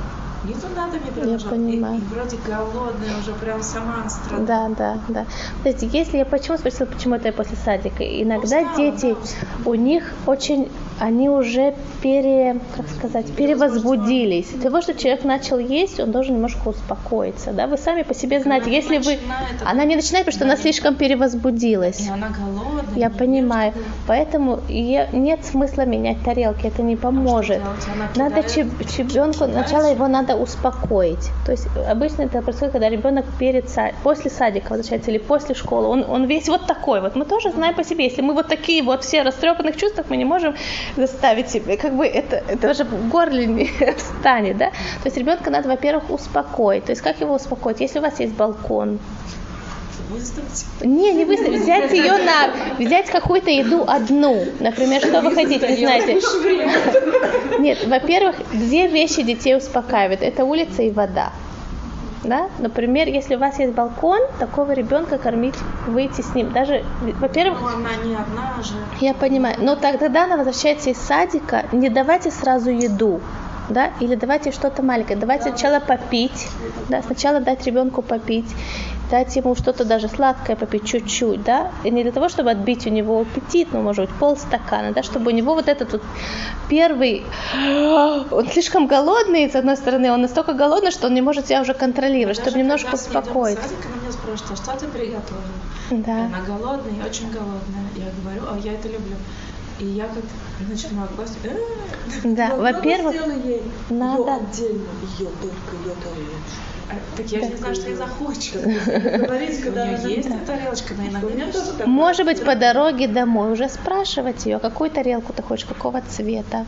Не туда ты мне переложила. понимаю. И, и вроде голодная уже, прям сама страдает. Да, да, да. Кстати, если я почему спросила, почему это я после садика? Иногда Устала, дети, да, у них очень, они уже пере, как сказать, перевозбудились. Для того, чтобы человек начал есть, он должен немножко успокоиться. Да? Вы сами по себе знаете, Она если вы... начинает, Она не начинает, потому что она слишком перевозбудилась. И она голодная. Я понимаю. ест. Поэтому нет смысла менять тарелки, это не поможет. делать? Она Надо кидает, ребенку, сначала его надо успокоить. То есть обычно это происходит, когда ребенок перед са- после садика возвращается или после школы. Он, он весь вот такой. Вот мы тоже знаем по себе. Если мы вот такие вот все растрепанных чувствах, мы не можем заставить себе. Как бы это, это уже в горле не встанет, да? То есть ребенка надо, во-первых, успокоить. То есть как его успокоить? Если у вас есть балкон, Выставить. не, не выставить, взять ее на, взять какую-то еду одну. Например, что вы хотите, вы знаете. Нет, во-первых, две вещи детей успокаивают. Это улица и вода. Да? Например, если у вас есть балкон, такого ребенка кормить, выйти с ним. Даже, во-первых, Ну, она не одна же. я понимаю. Но тогда она возвращается из садика, не давайте сразу еду. Да? Или давайте что-то маленькое. Давайте сначала попить. Да? Сначала дать ребенку попить. Дать ему что-то даже сладкое попить чуть-чуть, да, и не для того, чтобы отбить у него аппетит, ну, может быть, полстакана, да, чтобы у него вот этот вот первый, он слишком голодный, с одной стороны, он настолько голодный, что он не может себя уже контролировать, чтобы немножко успокоить. Садик, она меня спрашивает, а что ты приготовила? Да. Она голодная, очень голодная. Я говорю, а я это люблю. И я как начинаю класть. «Э, Да, во-первых, надо отдельно, ее только ее тарелочку. Так я не знаю, что я захочу. Говорить, У когда нее она есть эта тарелочка, но У иногда меня не тоже такое. Может быть, по дороге домой уже спрашивать ее, какую тарелку ты хочешь, какого цвета.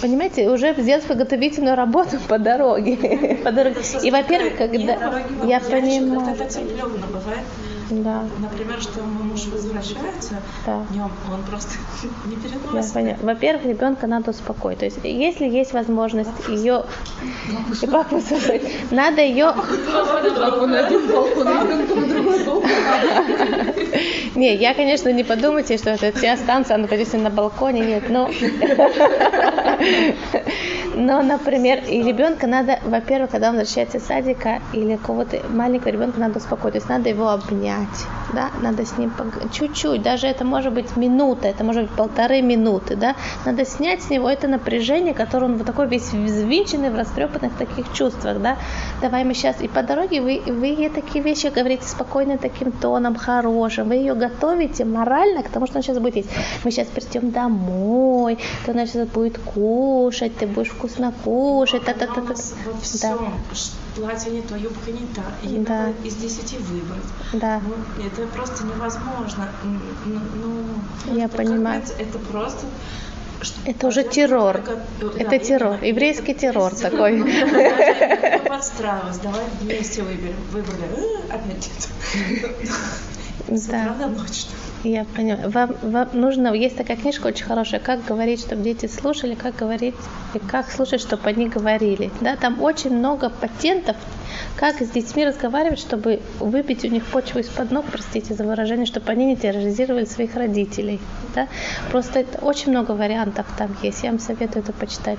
Понимаете, уже сделать подготовительную работу по дороге. По дороге. И, во-первых, когда... Я понимаю. Это бывает. Да, Например, что мой муж возвращается да. днем, он просто не переносит. поняла. Во-первых, ребенка надо успокоить. То есть, если есть возможность ее, и как вы надо ее, не, я, конечно, не подумайте, что это вся станция, она например, на балконе, нет, но, но, например, и ребенка надо, во-первых, когда он возвращается из садика или кого-то маленького ребенка надо успокоить, то есть надо его обнять, да, надо с ним чуть-чуть, даже это может быть минута, это может быть полторы минуты, да, надо снять с него это напряжение, которое он вот такой весь взвинченный в растрепанных таких чувствах, да, давай мы сейчас, и по дороге вы, вы ей такие вещи говорите спокойно таким тоном, хорошим, вы ее готовите морально к тому, что он сейчас будет есть. Мы сейчас придем домой, то она сейчас будет кушать, ты будешь вкусно кушать, та та та Она у та нас во Да. Платье не то, юбка не та. И Да. надо из десяти выбрать. Да. Ну, это просто невозможно. Ну, ну, Я это как понимаю. быть, Это просто... что- Это уже террор. только- да, Это террор, именно. еврейский Это террор террор. такой. Не подстраивалась. Давай вместе выберем. Выбрали. Э, Опять это. Да. Я поняла. Вам, вам нужно, есть такая книжка очень хорошая, как говорить, чтобы дети слушали, как говорить, и как слушать, чтобы они говорили. Да, там очень много патентов, как с детьми разговаривать, чтобы выбить у них почву из-под ног, простите за выражение, чтобы они не терроризировали своих родителей. Да? Просто это очень много вариантов там есть. Я вам советую это почитать.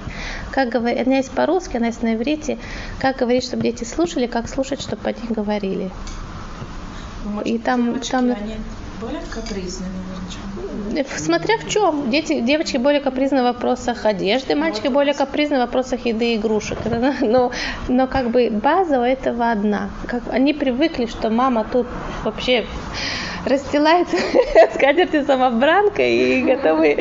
Как говорить, она есть по-русски, она есть на иврите. Как говорить, чтобы дети слушали, как слушать, чтобы они говорили. Ну, И там- девочки, там- они более капризные, наверное, чем Смотря в чем. Дети, девочки более капризны в вопросах одежды, мальчики более капризны в вопросах еды и игрушек. Но, но как бы база у этого одна. Как, они привыкли, что мама тут вообще расстилает скатерти самобранкой и готовы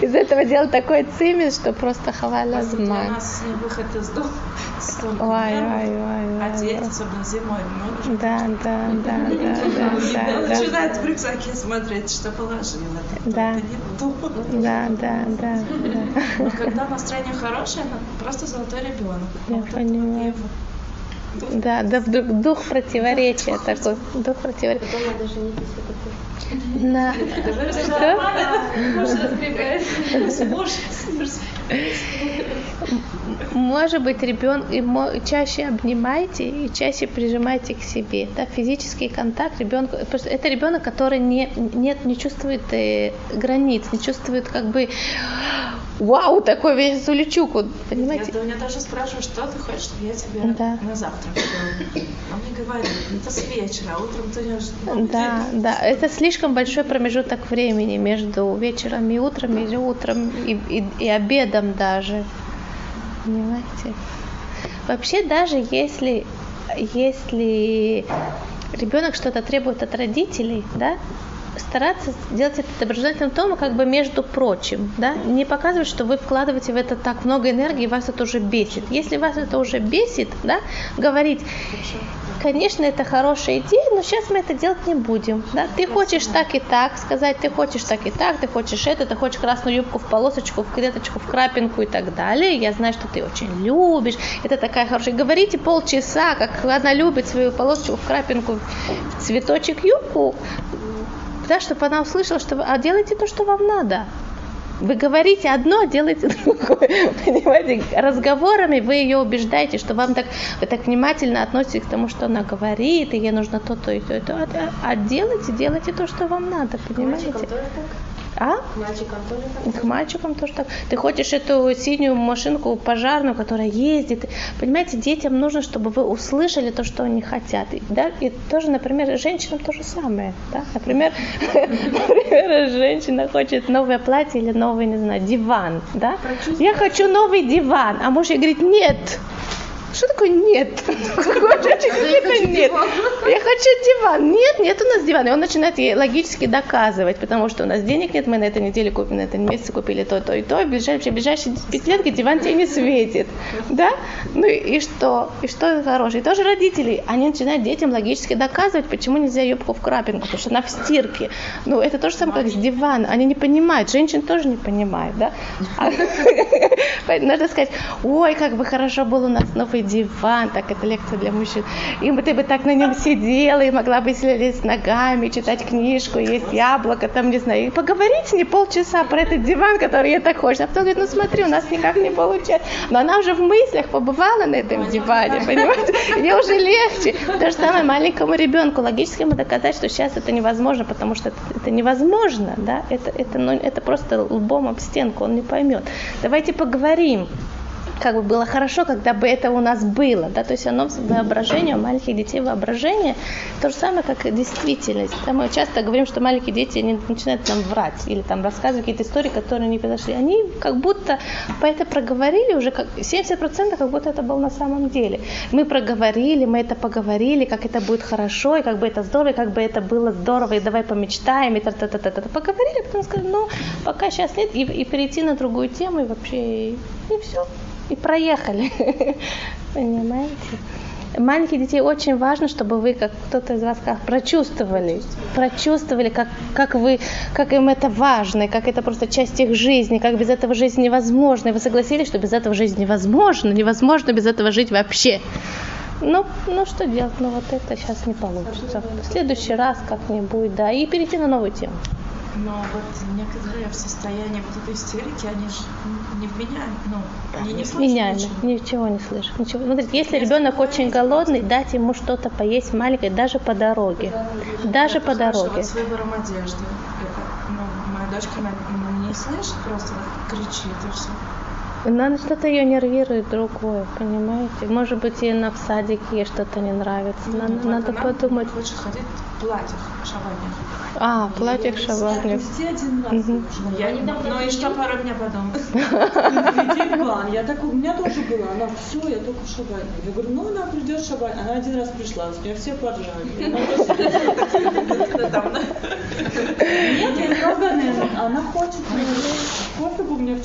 из этого делать такой цимис, что просто хаваля Для зман. нас не выход из дома. Ой, ой, ой, А дети, особенно зимой, много Да, да, да, да, да. Начинают в рюкзаке смотреть, что положила. Да. Да, да, да. Но когда настроение хорошее, просто золотой ребенок. Я понимаю. Да, да, вдруг дух противоречия такой, дух противоречия. На... Что? Может быть, ребенок чаще обнимайте и чаще прижимайте к себе. Да, физический контакт ребенку. Это ребенок, который не, нет, не чувствует э, границ, не чувствует как бы вау, такой весь улечу, понимаете? Я, меня даже спрашивают, что ты хочешь, чтобы я тебе Да. на завтрак. Он мне говорит, это с вечера, а утром ты не ну, Да, да, это слишком большой промежуток времени между вечером и утром, или утром и, и, и обедом даже. Понимаете? Вообще даже если, если ребенок что-то требует от родителей, да, стараться делать это доброжелательным тоном, как бы между прочим, да, не показывать, что вы вкладываете в это так много энергии, и вас это уже бесит. Если вас это уже бесит, да, говорить, конечно, это хорошая идея, но сейчас мы это делать не будем, да, ты хочешь так и так сказать, ты хочешь так и так, ты хочешь это, ты хочешь красную юбку в полосочку, в клеточку, в крапинку и так далее, я знаю, что ты очень любишь, это такая хорошая, говорите полчаса, как она любит свою полосочку в крапинку, в цветочек юбку, да, чтобы она услышала, что вы, а делайте то, что вам надо. Вы говорите одно, а делаете другое. Понимаете, разговорами вы ее убеждаете, что вам так, вы так внимательно относитесь к тому, что она говорит, и ей нужно то, то и то, и то. А, а делайте, делайте то, что вам надо, понимаете? А? К мальчикам тоже так? К мальчикам тоже так. Ты хочешь эту синюю машинку пожарную, которая ездит. Понимаете, детям нужно, чтобы вы услышали то, что они хотят. И, да? и тоже, например, женщинам то же самое. Да? Например, например, женщина хочет новое платье или новый, не знаю, диван. Да? Я хочу новый диван. А муж ей говорит, нет, что такое нет? Нет? Я хочу диван. Нет, нет у нас дивана. И он начинает ей логически доказывать, потому что у нас денег нет, мы на этой неделе купим, на этом месяце купили то, то и то, и в ближайшие, ближайшие пять лет диван тебе не светит. Да? Ну и, что? И что хорошее? И тоже родители, они начинают детям логически доказывать, почему нельзя юбку в крапинку, потому что она в стирке. Ну, это то же самое, как с дивана. Они не понимают, женщин тоже не понимают, да? Надо сказать, ой, как бы хорошо был у нас новый диван, так это лекция для мужчин. И ты бы так на нем сидела, и могла бы с ногами, читать книжку, есть яблоко, там, не знаю, и поговорить не полчаса про этот диван, который я так хочу. А потом говорит, ну смотри, у нас никак не получается. Но она уже в мыслях побывала на этом диване, понимаете? Ей уже легче. То же самое маленькому ребенку. Логически ему доказать, что сейчас это невозможно, потому что это, это невозможно, да? Это, это, ну, это просто лбом об стенку, он не поймет. Давайте поговорим как бы было хорошо, когда бы это у нас было, да, то есть оно воображение, у маленьких детей воображение, то же самое, как и действительность. Да, мы часто говорим, что маленькие дети они начинают нам врать или там рассказывать какие-то истории, которые не произошли. Они как будто по это проговорили уже, как 70% как будто это было на самом деле. Мы проговорили, мы это поговорили, как это будет хорошо, и как бы это здорово, и как бы это было здорово, и давай помечтаем, и та-та-та-та-та. Поговорили, потом сказали, ну, пока сейчас нет, и, и перейти на другую тему, и вообще, и, и все и проехали. Понимаете? Маленьких детей очень важно, чтобы вы, как кто-то из вас сказал, прочувствовали, прочувствовали, как, как, вы, как им это важно, как это просто часть их жизни, как без этого жизнь невозможна. И вы согласились, что без этого жизнь невозможна, невозможно без этого жить вообще. Ну, ну что делать? Ну вот это сейчас не получится. В следующий раз как-нибудь, да, и перейти на новую тему. Но вот некоторые в состоянии вот этой истерики, они же не вменяемы, ну, они не слышат ничего. ничего не слышат. Ничего. Смотрите, если ребенок очень голодный, дать ему что-то поесть маленькое, даже по дороге. Даже по дороге. с выбором одежды. Это, ну, моя дочка она не слышит, просто кричит и все. Надо что-то ее нервирует другое, понимаете? Может быть, ей на в садике ей что-то не нравится. Надо, Вот надо она подумать. Лучше ходить в платьях шабанях. А, платье в шабаклях. Везде один раз. Мгм. Ну, я, ну и что пару дня потом? План. Я так, у меня тоже было. Она все, я только в шабане. Я говорю, ну она придет в шабане. Она один раз пришла, с нее все поржали. Нет, я правда, она хочет. Просто бы мне в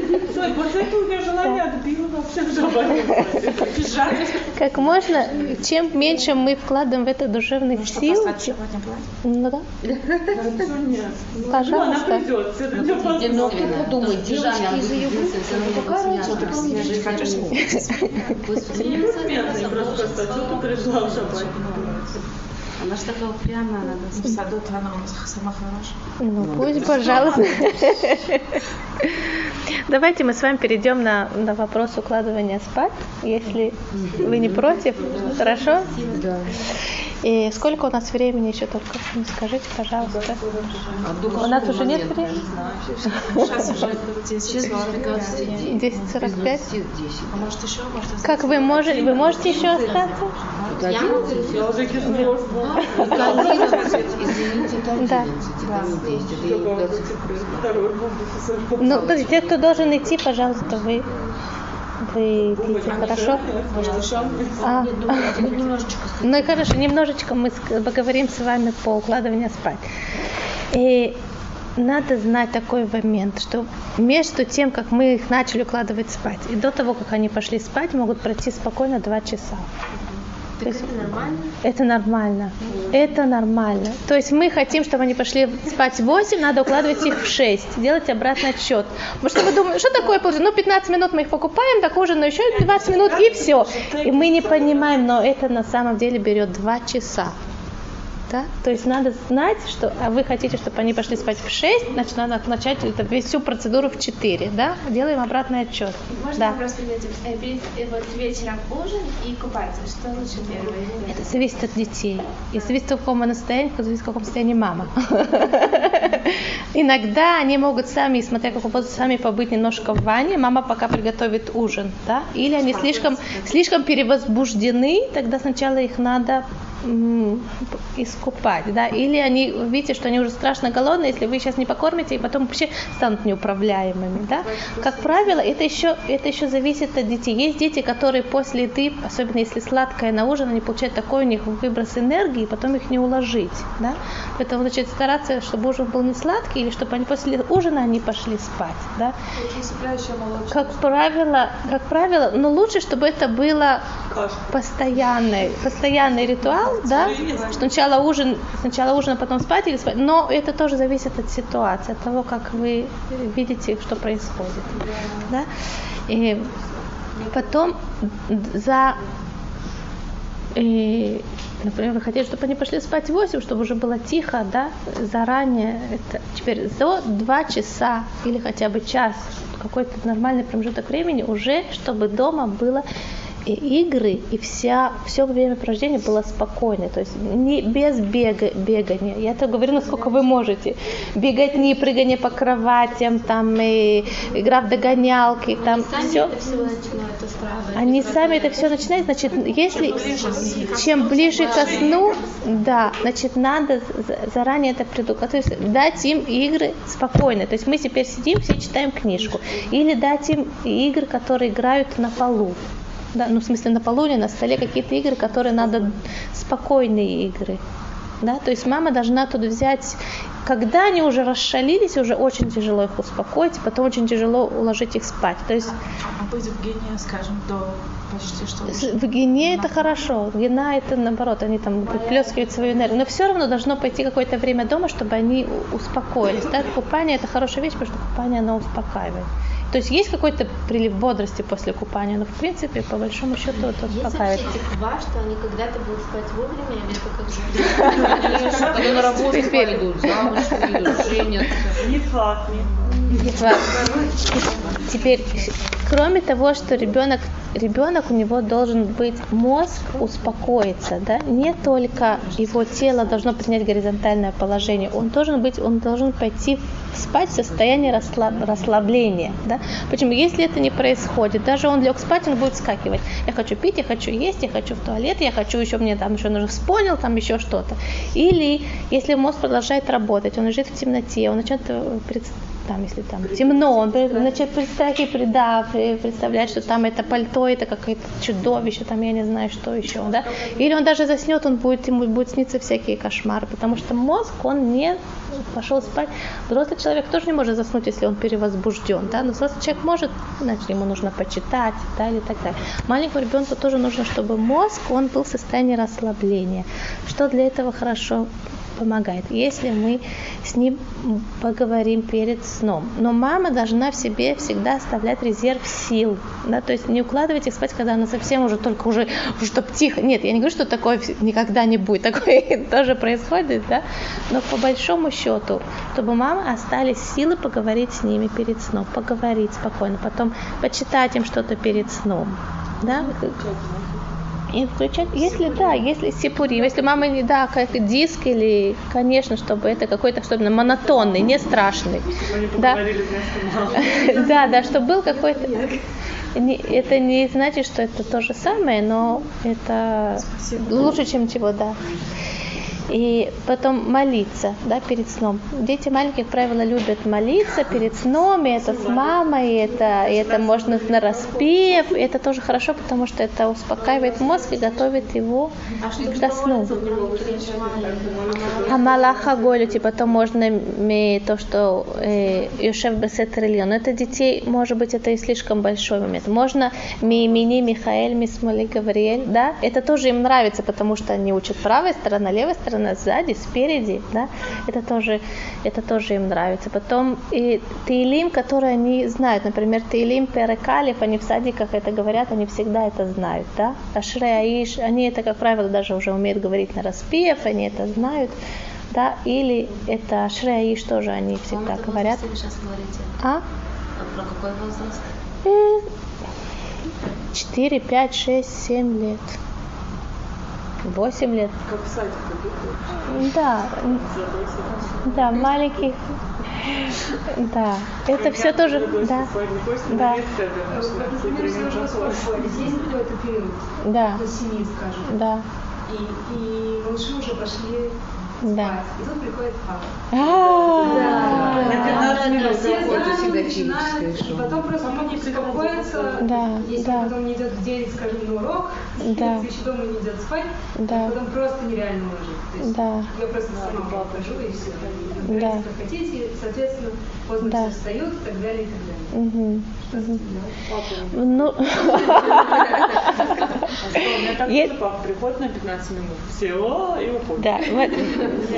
чем Все, и после этого у меня желание отбило вообще в шабане. Как можно, чем меньше мы вкладываем в это душевных сил, ну да. Ну, она пожалуйста. нее Ну, подумает, девочки из ее какая разница, просто, что ты пришла в шабане. Она же такая упрямая, надо В саду-то она у нас сама хорошая. Ну, пусть, пожалуйста. Давайте мы с вами перейдем на, на вопрос укладывания спать, если вы не против. Хорошо? Да. И сколько у нас времени еще только? Скажите, пожалуйста. У нас уже нет времени? Сейчас уже 10 Сейчас 15 10.45? А может еще, может Как вы можете, вы можете еще остаться? Я могу Да. 11, это не 10, это и 20. Второй бомбу Ну, то есть те, кто должен идти, пожалуйста, вы, вы идите, хорошо? А, Ну и хорошо, немножечко мы поговорим с вами по укладыванию спать. И надо знать такой момент, что между тем, как мы их начали укладывать спать, и до того, как они пошли спать, могут пройти спокойно два часа. То есть это нормально? это нормально. Это нормально. То есть мы хотим, чтобы они пошли спать в 8, надо укладывать их в 6, делать обратный отсчет. Потому что вы думаете, что такое получится? Ну, 15 минут мы их покупаем, так ужин, еще 20 минут и все. И мы не понимаем, но это на самом деле берет 2 часа. Да? То есть надо знать, что а вы хотите, чтобы они пошли спать в 6, значит, надо начать это, всю процедуру в 4. Да? Делаем обратный отчет. Можно Да. вопрос перед? Э, перед- э, вот вечером ужин и купаться. Что лучше первое? Это зависит от детей. И зависит, в каком состоянии, зависит, в каком состоянии мама. Иногда они могут сами, смотря какого возраста, сами побыть немножко в ванне, мама пока приготовит ужин, да? Или они слишком, слишком перевозбуждены, тогда сначала их надо искупать, да, или они видите, что они уже страшно голодные, если вы сейчас не покормите, и потом вообще станут неуправляемыми, да. Как правило, это еще, это еще зависит от детей. Есть дети, которые после еды, особенно если сладкое на ужин, они получают такой у них выброс энергии, и потом их не уложить, да. Поэтому, значит, стараться, чтобы ужин был не сладкий, или чтобы они после ужина они пошли спать, да. Как правило, как правило, но лучше, чтобы это было постоянный, постоянный ритуал, да, сначала ужин, сначала ужин, а потом спать или спать, но это тоже зависит от ситуации, от того, как вы видите, что происходит, да. И потом за и, например, вы хотите, чтобы они пошли спать в 8, чтобы уже было тихо, да, заранее. Это теперь за 2 часа или хотя бы час, какой-то нормальный промежуток времени, уже чтобы дома было и игры, и вся, все времяпровождение было спокойно, то есть не без бега, бегания. Я так говорю, насколько вы можете. Бегать не прыгание по кроватям, там, и игра в догонялки, там все. Они сами это все начинают, значит, если чем ближе ко сну, да, значит, надо заранее это предугадать, то есть дать им игры спокойно. То есть мы теперь сидим, все читаем книжку. Или дать им игры, которые играют на полу да, ну в смысле на полу или на столе какие-то игры, которые надо спокойные игры. Да, то есть мама должна тут взять, когда они уже расшалились, уже очень тяжело их успокоить, потом очень тяжело уложить их спать. То есть, а быть в гене, скажем, до почти что В гене это хорошо, гена это наоборот, они там выплескивают свою энергию, но все равно должно пойти какое-то время дома, чтобы они успокоились. Да? Купание это хорошая вещь, потому что купание оно успокаивает. То есть есть какой-то прилив бодрости после купания, но в принципе, по большому счету, это успокаивает. Есть типа, что они когда-то будут спать вовремя, или это как бы... на работу пойдут, замуж женятся. Не факт, не факт. Теперь, кроме того, что ребенок ребенок у него должен быть мозг успокоиться, да, не только его тело должно принять горизонтальное положение, он должен быть, он должен пойти спать в состоянии расслаб, расслабления, да. Почему? Если это не происходит, даже он лег спать, он будет скакивать. Я хочу пить, я хочу есть, я хочу в туалет, я хочу еще мне там еще нужно вспомнил, там еще что-то. Или если мозг продолжает работать, он лежит в темноте, он начнет э, там, если там темно, он начинает представить, да, представлять, что там это пальто, это какое-то чудовище, там я не знаю, что еще, да. Или он даже заснет, он будет, ему будет сниться всякие кошмары, потому что мозг, он не пошел спать. Взрослый человек тоже не может заснуть, если он перевозбужден, да, но взрослый человек может, значит, ему нужно почитать, да, или так далее. Маленькому ребенку тоже нужно, чтобы мозг, он был в состоянии расслабления. Что для этого хорошо? Помогает, если мы с ним поговорим перед сном. Но мама должна в себе всегда оставлять резерв сил. Да? То есть не укладывать их спать, когда она совсем уже только уже, чтобы тихо. Нет, я не говорю, что такое никогда не будет. Такое тоже происходит, да? Но по большому счету, чтобы мама остались силы поговорить с ними перед сном, поговорить спокойно, потом почитать им что-то перед сном. Да? И включать, если да, если сипурим, если мама не да, как диск или, конечно, чтобы это какой-то особенно монотонный, не страшный, да, да, да, чтобы был какой-то, это не значит, что это то же самое, но это лучше, чем чего, да и потом молиться, да, перед сном. Дети маленькие, как правило, любят молиться перед сном, и это с мамой, и это, и это можно на распев, и это тоже хорошо, потому что это успокаивает мозг и готовит его ко сну. А малаха голю, типа, то можно то, что э, Юшев Бесетрильон. Но это детей, может быть, это и слишком большой момент. Можно ми имени Михаэль, ми Смоли Гавриэль, да, это тоже им нравится, потому что они учат правой стороной, левой стороной, нас сзади, спереди, да, это тоже, это тоже им нравится. Потом и Тейлим, которые они знают, например, Тейлим Перекалиф, они в садиках это говорят, они всегда это знают, да. Ашре Аиш, они это, как правило, даже уже умеют говорить на распев, они это знают, да, или это Ашре Аиш тоже они всегда Вам говорят. Вы сейчас говорите? А? а? Про какой возраст? 4, 5, 6, 7 лет. 8 лет. Как в садике, Да, да, маленьких. Да, это все тоже, да, да. Да, до семи, скажем, да, и, и малыши уже пошли да. и тут приходит папа. А, На 15 минут Все заходит. начинают, и потом просто мама беспокоится, Да, если да. потом не идет в 9, скажем, на урок, Да. если еще дома не идет спать, Да. потом просто нереально. То есть Да. Я просто сама покажу и все. Да. Как хотите, соответственно, поздно Да. все встают и так далее, и так далее. Мгм, мгм. Ну, У меня так приходит на 15 минут. Все, и уходит. Да,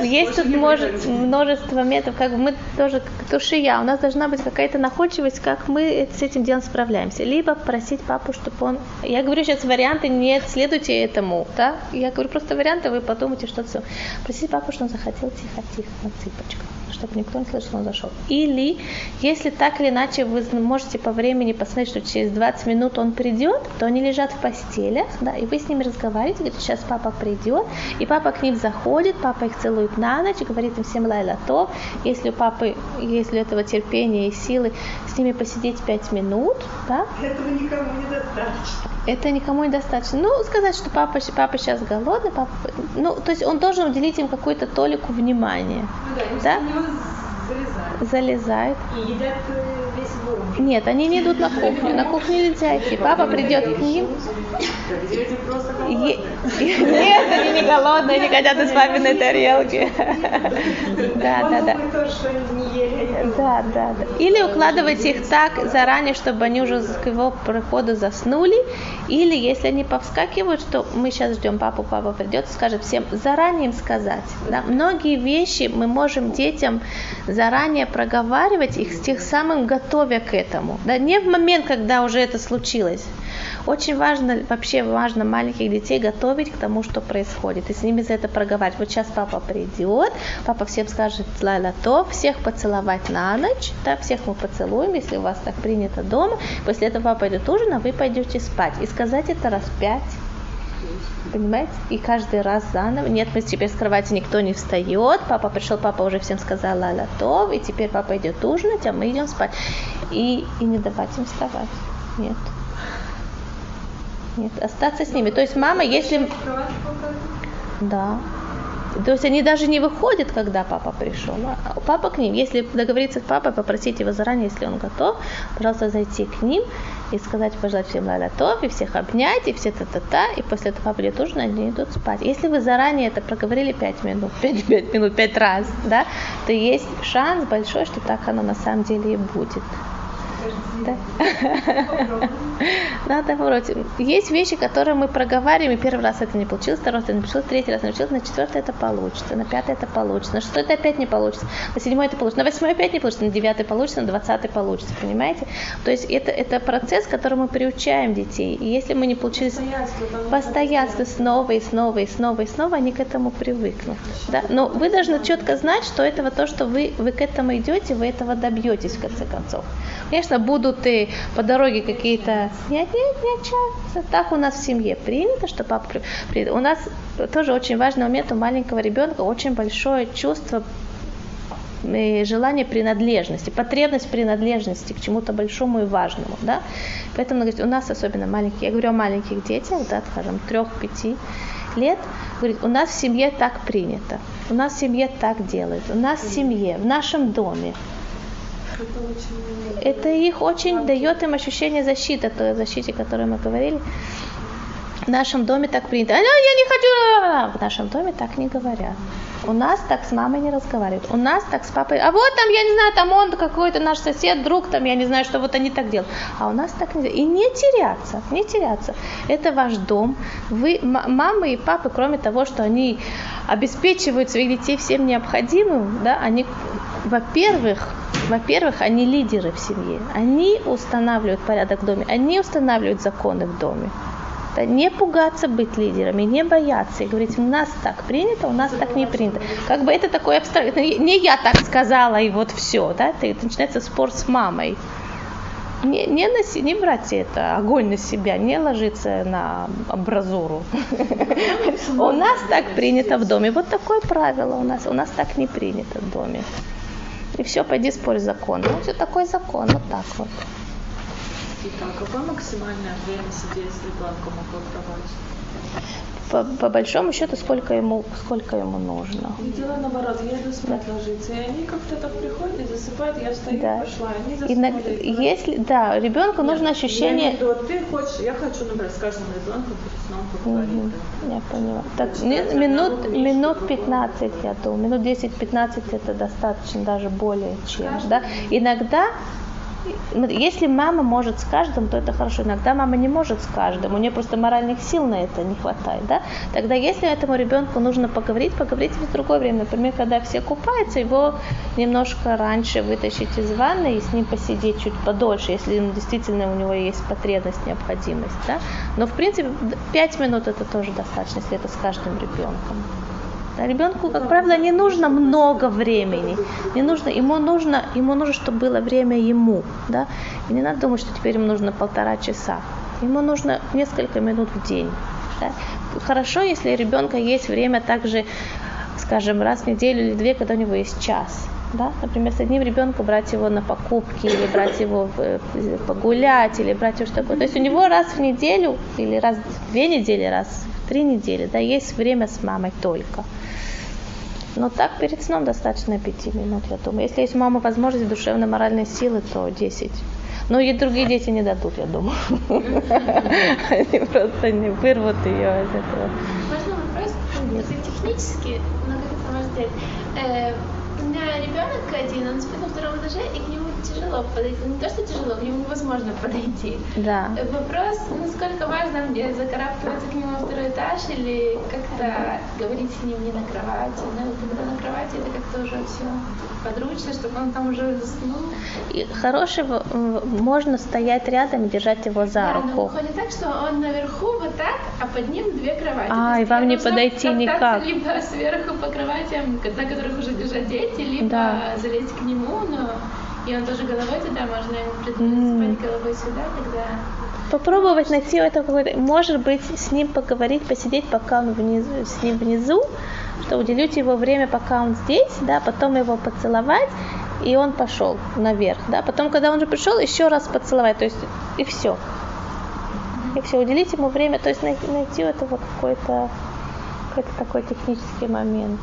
есть тут может, множество методов, как бы мы тоже тушия, у нас должна быть какая-то находчивость, как мы с этим делом справляемся. Либо просить папу, чтобы он... Я говорю сейчас варианты, не следуйте этому, да? Я говорю просто варианты, вы подумайте, что это. Просить папу, что он захотел тихо-тихо на цыпочках чтобы никто не слышал, что он зашел. Или, если так или иначе вы можете по времени посмотреть, что через 20 минут он придет, то они лежат в постелях, да, и вы с ними разговариваете, говорите, сейчас папа придет, и папа к ним заходит, папа их целует на ночь, говорит им всем лайла то. Если у папы, если у этого терпения и силы, с ними посидеть 5 минут, да, Этого никому не достаточно. это никому не достаточно. Ну, сказать, что папа, папа сейчас голодный, папа, ну, то есть он должен уделить им какую-то толику внимания. Ну да, Да? Залезают. Залезает. И едят э, весь уже. Нет, они не идут на кухню. На кухню нельзя идти. Папа придет к ним. Е- Нет, они не голодные, они хотят из папиной тарелки. Да, да, да. Да, да, да. Или укладывайте их так заранее, чтобы они уже к его приходу заснули. Или если они повскакивают, что мы сейчас ждем папу, папа придет, скажет всем заранее им сказать. Да? Многие вещи мы можем детям заранее проговаривать их с тех самым готовя к этому. Да? Не в момент, когда уже это случилось. Очень важно, вообще важно маленьких детей готовить к тому, что происходит. И с ними за это проговаривать. Вот сейчас папа придет, папа всем скажет лайла то, всех поцеловать на ночь, да, всех мы поцелуем, если у вас так принято дома. После этого папа идет ужин, а вы пойдете спать. И сказать это раз пять. Понимаете? И каждый раз заново. Нет, мы теперь с кровати никто не встает. Папа пришел, папа уже всем сказал ла то, и теперь папа идет ужинать, а мы идем спать. И, и не давать им вставать. Нет. Нет, остаться с ними. То есть мама, если... Да. То есть они даже не выходят, когда папа пришел. А папа к ним, если договориться с папой, попросить его заранее, если он готов, пожалуйста, зайти к ним и сказать, пожелать всем ла готов, и всех обнять, и все та-та-та, и после этого папа идет ужин, они идут спать. Если вы заранее это проговорили 5 минут, 5, 5 минут, 5 раз, да, то есть шанс большой, что так оно на самом деле и будет. Да. Надо попробовать. Есть вещи, которые мы проговариваем, и первый раз это не получилось, второй раз это не получилось, третий раз не получилось, на четвертый это получится, на пятый это получится, на шестой это опять не получится, на седьмой это получится, на восьмой опять не получится, на девятый получится, на двадцатый получится, понимаете? То есть это, это процесс, который мы приучаем детей. И если мы не получились постоянство снова и снова и снова и снова, они к этому привыкнут. Да? Но вы должны четко знать, что этого то, что вы, вы к этому идете, вы этого добьетесь в конце концов. Конечно, будут и по дороге какие-то... Нет, нет, нет, часто. Так у нас в семье принято, что папа... У нас тоже очень важный момент у маленького ребенка, очень большое чувство желание принадлежности, потребность принадлежности к чему-то большому и важному, да. Поэтому говорит, у нас особенно маленькие, я говорю о маленьких детях, да, скажем, трех-пяти лет, говорит, у нас в семье так принято, у нас в семье так делают, у нас в семье, в нашем доме. Это их очень дает им ощущение защиты, той защите, о которой мы говорили. В нашем доме так принято. А, я не хочу. В нашем доме так не говорят. У нас так с мамой не разговаривают. У нас так с папой. А вот там, я не знаю, там он какой-то наш сосед, друг, там, я не знаю, что вот они так делают. А у нас так нельзя. И не теряться, не теряться. Это ваш дом. Вы, мамы и папы, кроме того, что они обеспечивают своих детей всем необходимым, да, они, во-первых, во-первых, они лидеры в семье. Они устанавливают порядок в доме. Они устанавливают законы в доме. Да, не пугаться быть лидерами, не бояться и говорить, у нас так принято, у нас так не принято. Как бы это такое абстрактное, не я так сказала и вот все, да, это начинается спор с мамой. Не, не, носи, не брать это, огонь на себя, не ложиться на абразуру. У нас так принято в доме. Вот такое правило у нас. У нас так не принято в доме. И все, пойди спорь закон. Ну, все такой закон, вот так вот. Итак, какое максимальное время сидеть с ребенком около кровати? по, по большому счету, сколько ему, сколько ему нужно. И дело наоборот, я иду спать да. ложиться, и они как-то так приходят и засыпают, я встаю, да. пошла, они заснули. И если, да, ребенку нужно ощущение... Я имею в ты хочешь, я хочу, например, с каждым ребенком перед сном поговорить. Угу. Я поняла. Так, минут, минут 15, я думаю, минут 10-15 это достаточно, даже более чем. Да? Иногда если мама может с каждым, то это хорошо. Иногда мама не может с каждым, у нее просто моральных сил на это не хватает. Да? Тогда если этому ребенку нужно поговорить, поговорить в другое время. Например, когда все купаются, его немножко раньше вытащить из ванны и с ним посидеть чуть подольше, если действительно у него есть потребность, необходимость. Да? Но в принципе 5 минут это тоже достаточно, если это с каждым ребенком. Да, ребенку, как правило, не нужно много времени. Не нужно, ему нужно, ему нужно, чтобы было время ему. Да? И не надо думать, что теперь ему нужно полтора часа. Ему нужно несколько минут в день. Да? Хорошо, если у ребенка есть время также, скажем, раз в неделю или две, когда у него есть час. Да? Например, с одним ребенком брать его на покупки, или брать его в, погулять, или брать его что такое. То есть у него раз в неделю, или раз в две недели, раз три недели, да, есть время с мамой только. Но так перед сном достаточно 5 минут, я думаю. Если есть у мамы возможность душевной моральной силы, то 10. Но и другие дети не дадут, я думаю. Они просто не вырвут ее из этого. Можно вопрос? Технически, но как это у меня ребенок один, он спит на втором этаже, и к нему тяжело подойти. Не то, что тяжело, к нему невозможно подойти. Да. Вопрос, насколько важно мне закарабкиваться к нему на второй этаж или как-то говорить с ним не на кровати. Да? Когда на кровати это как-то уже все подручно, чтобы он там уже заснул. И хорошего можно стоять рядом и держать его за да, руку. Но выходит так, что он наверху вот так, а под ним две кровати. А, и вам не подойти никак. Либо сверху по кроватям, на которых уже лежат дети, либо да. залезть к нему, но и он тоже головой туда, можно ему предложить спать головой сюда, тогда... Попробовать найти это какой-то, может быть, с ним поговорить, посидеть, пока он внизу, с ним внизу, что уделить его время, пока он здесь, да, потом его поцеловать, и он пошел наверх, да, потом, когда он уже пришел, еще раз поцеловать, то есть, и все. И все, уделить ему время, то есть найти, найти это вот какой-то какой-то такой технический момент.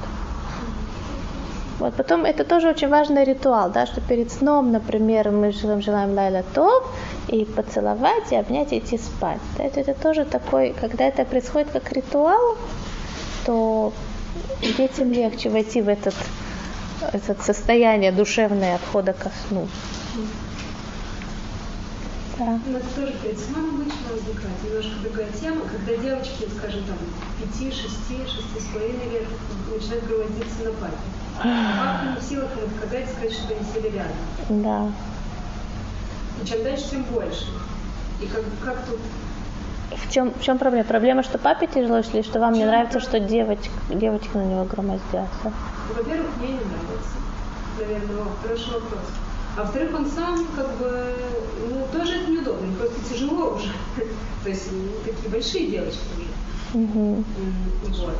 Вот потом это тоже очень важный ритуал, да, что перед сном, например, мы желаем, лайла топ, и поцеловать, и обнять, и идти спать. Да, это, это тоже такой, когда это происходит как ритуал, то детям легче войти в этот, это состояние душевное отхода ко сну. Да. У нас тоже перед сном обычно возникает немножко другая тема, когда девочки, скажем, там, 5, 6, 6,5 лет начинают проводиться на папе. В силах сказать, сказать, что они сели рядом. Да. И чем дальше, тем больше. И как, как тут в чем, в чем проблема? Проблема, что папе тяжело, или что вам не нравится, что девочка, девочка на него громоздятся? Во-первых, мне не нравится. Наверное, хороший вопрос. А во-вторых, он сам как бы, ну, тоже это неудобно, просто тяжело уже. То есть ну, такие большие девочки уже. Угу. Вот.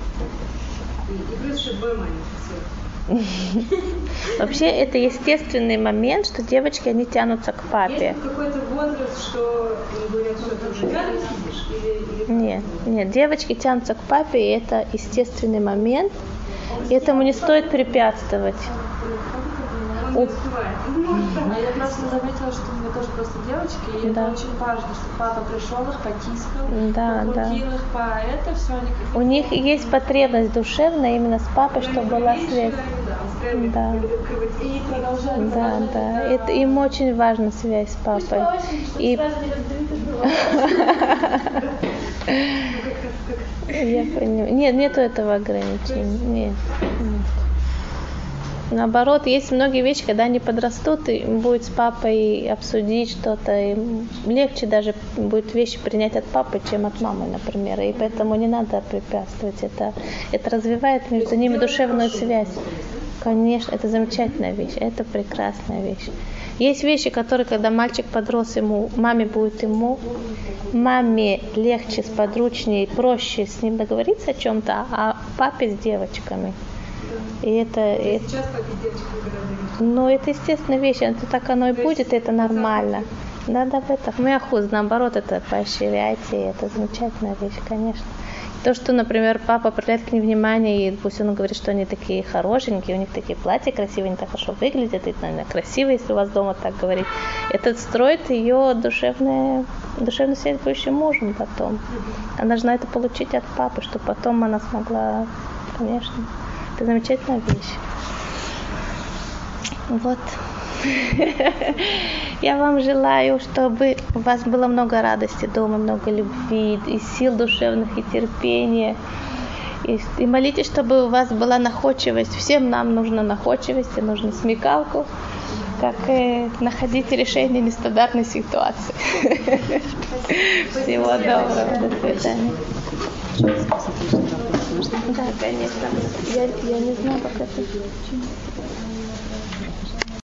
И, и плюс еще двое маленьких сверху. Вообще это естественный момент, что девочки, они тянутся к папе. Есть какой-то возраст, что говорят, что ты уже рядом сидишь? Или, или нет, нет, девочки тянутся к папе, и это естественный момент. И этому не стоит препятствовать. У... А я просто заметила, что у меня тоже просто девочки, и да. это очень важно, что папа пришел их, потискал, да, да. их по это все. Они у них есть потребность душевная именно с папой, чтобы была связь. Да. И продолжать. Да, да. Это им очень важна связь с папой. И... Я понимаю. Нет, нету этого ограничения. Нет. нет. Наоборот, есть многие вещи, когда они подрастут, и будет с папой обсудить что-то, и легче даже будет вещи принять от папы, чем от мамы, например. И поэтому не надо препятствовать. Это, это развивает между ними душевную связь. Конечно, это замечательная вещь, это прекрасная вещь. Есть вещи, которые, когда мальчик подрос, ему, маме будет ему, маме легче, сподручнее, проще с ним договориться о чем-то, а папе с девочками. И это, это... Сейчас так и девочками Ну, это естественная вещь, это так оно и будет, и это нормально. Да, да, в этом. Мы охуз, наоборот, это поощряйте, это замечательная вещь, конечно. То, что, например, папа проявляет к ним внимание, и пусть он говорит, что они такие хорошенькие, у них такие платья красивые, они так хорошо выглядят, и, наверное, красиво, если у вас дома так говорить. Это строит ее душевное, душевную связь с будущим мужем потом. Она должна это получить от папы, чтобы потом она смогла, конечно. Это замечательная вещь. Вот. Я вам желаю, чтобы у вас было много радости дома, много любви, и сил душевных, и терпения. И, и молитесь, чтобы у вас была находчивость. Всем нам нужна находчивость, и нужна смекалку, как э, находить решение нестандартной ситуации. Всего доброго, до свидания. Да, конечно. Я, я не знаю, как это.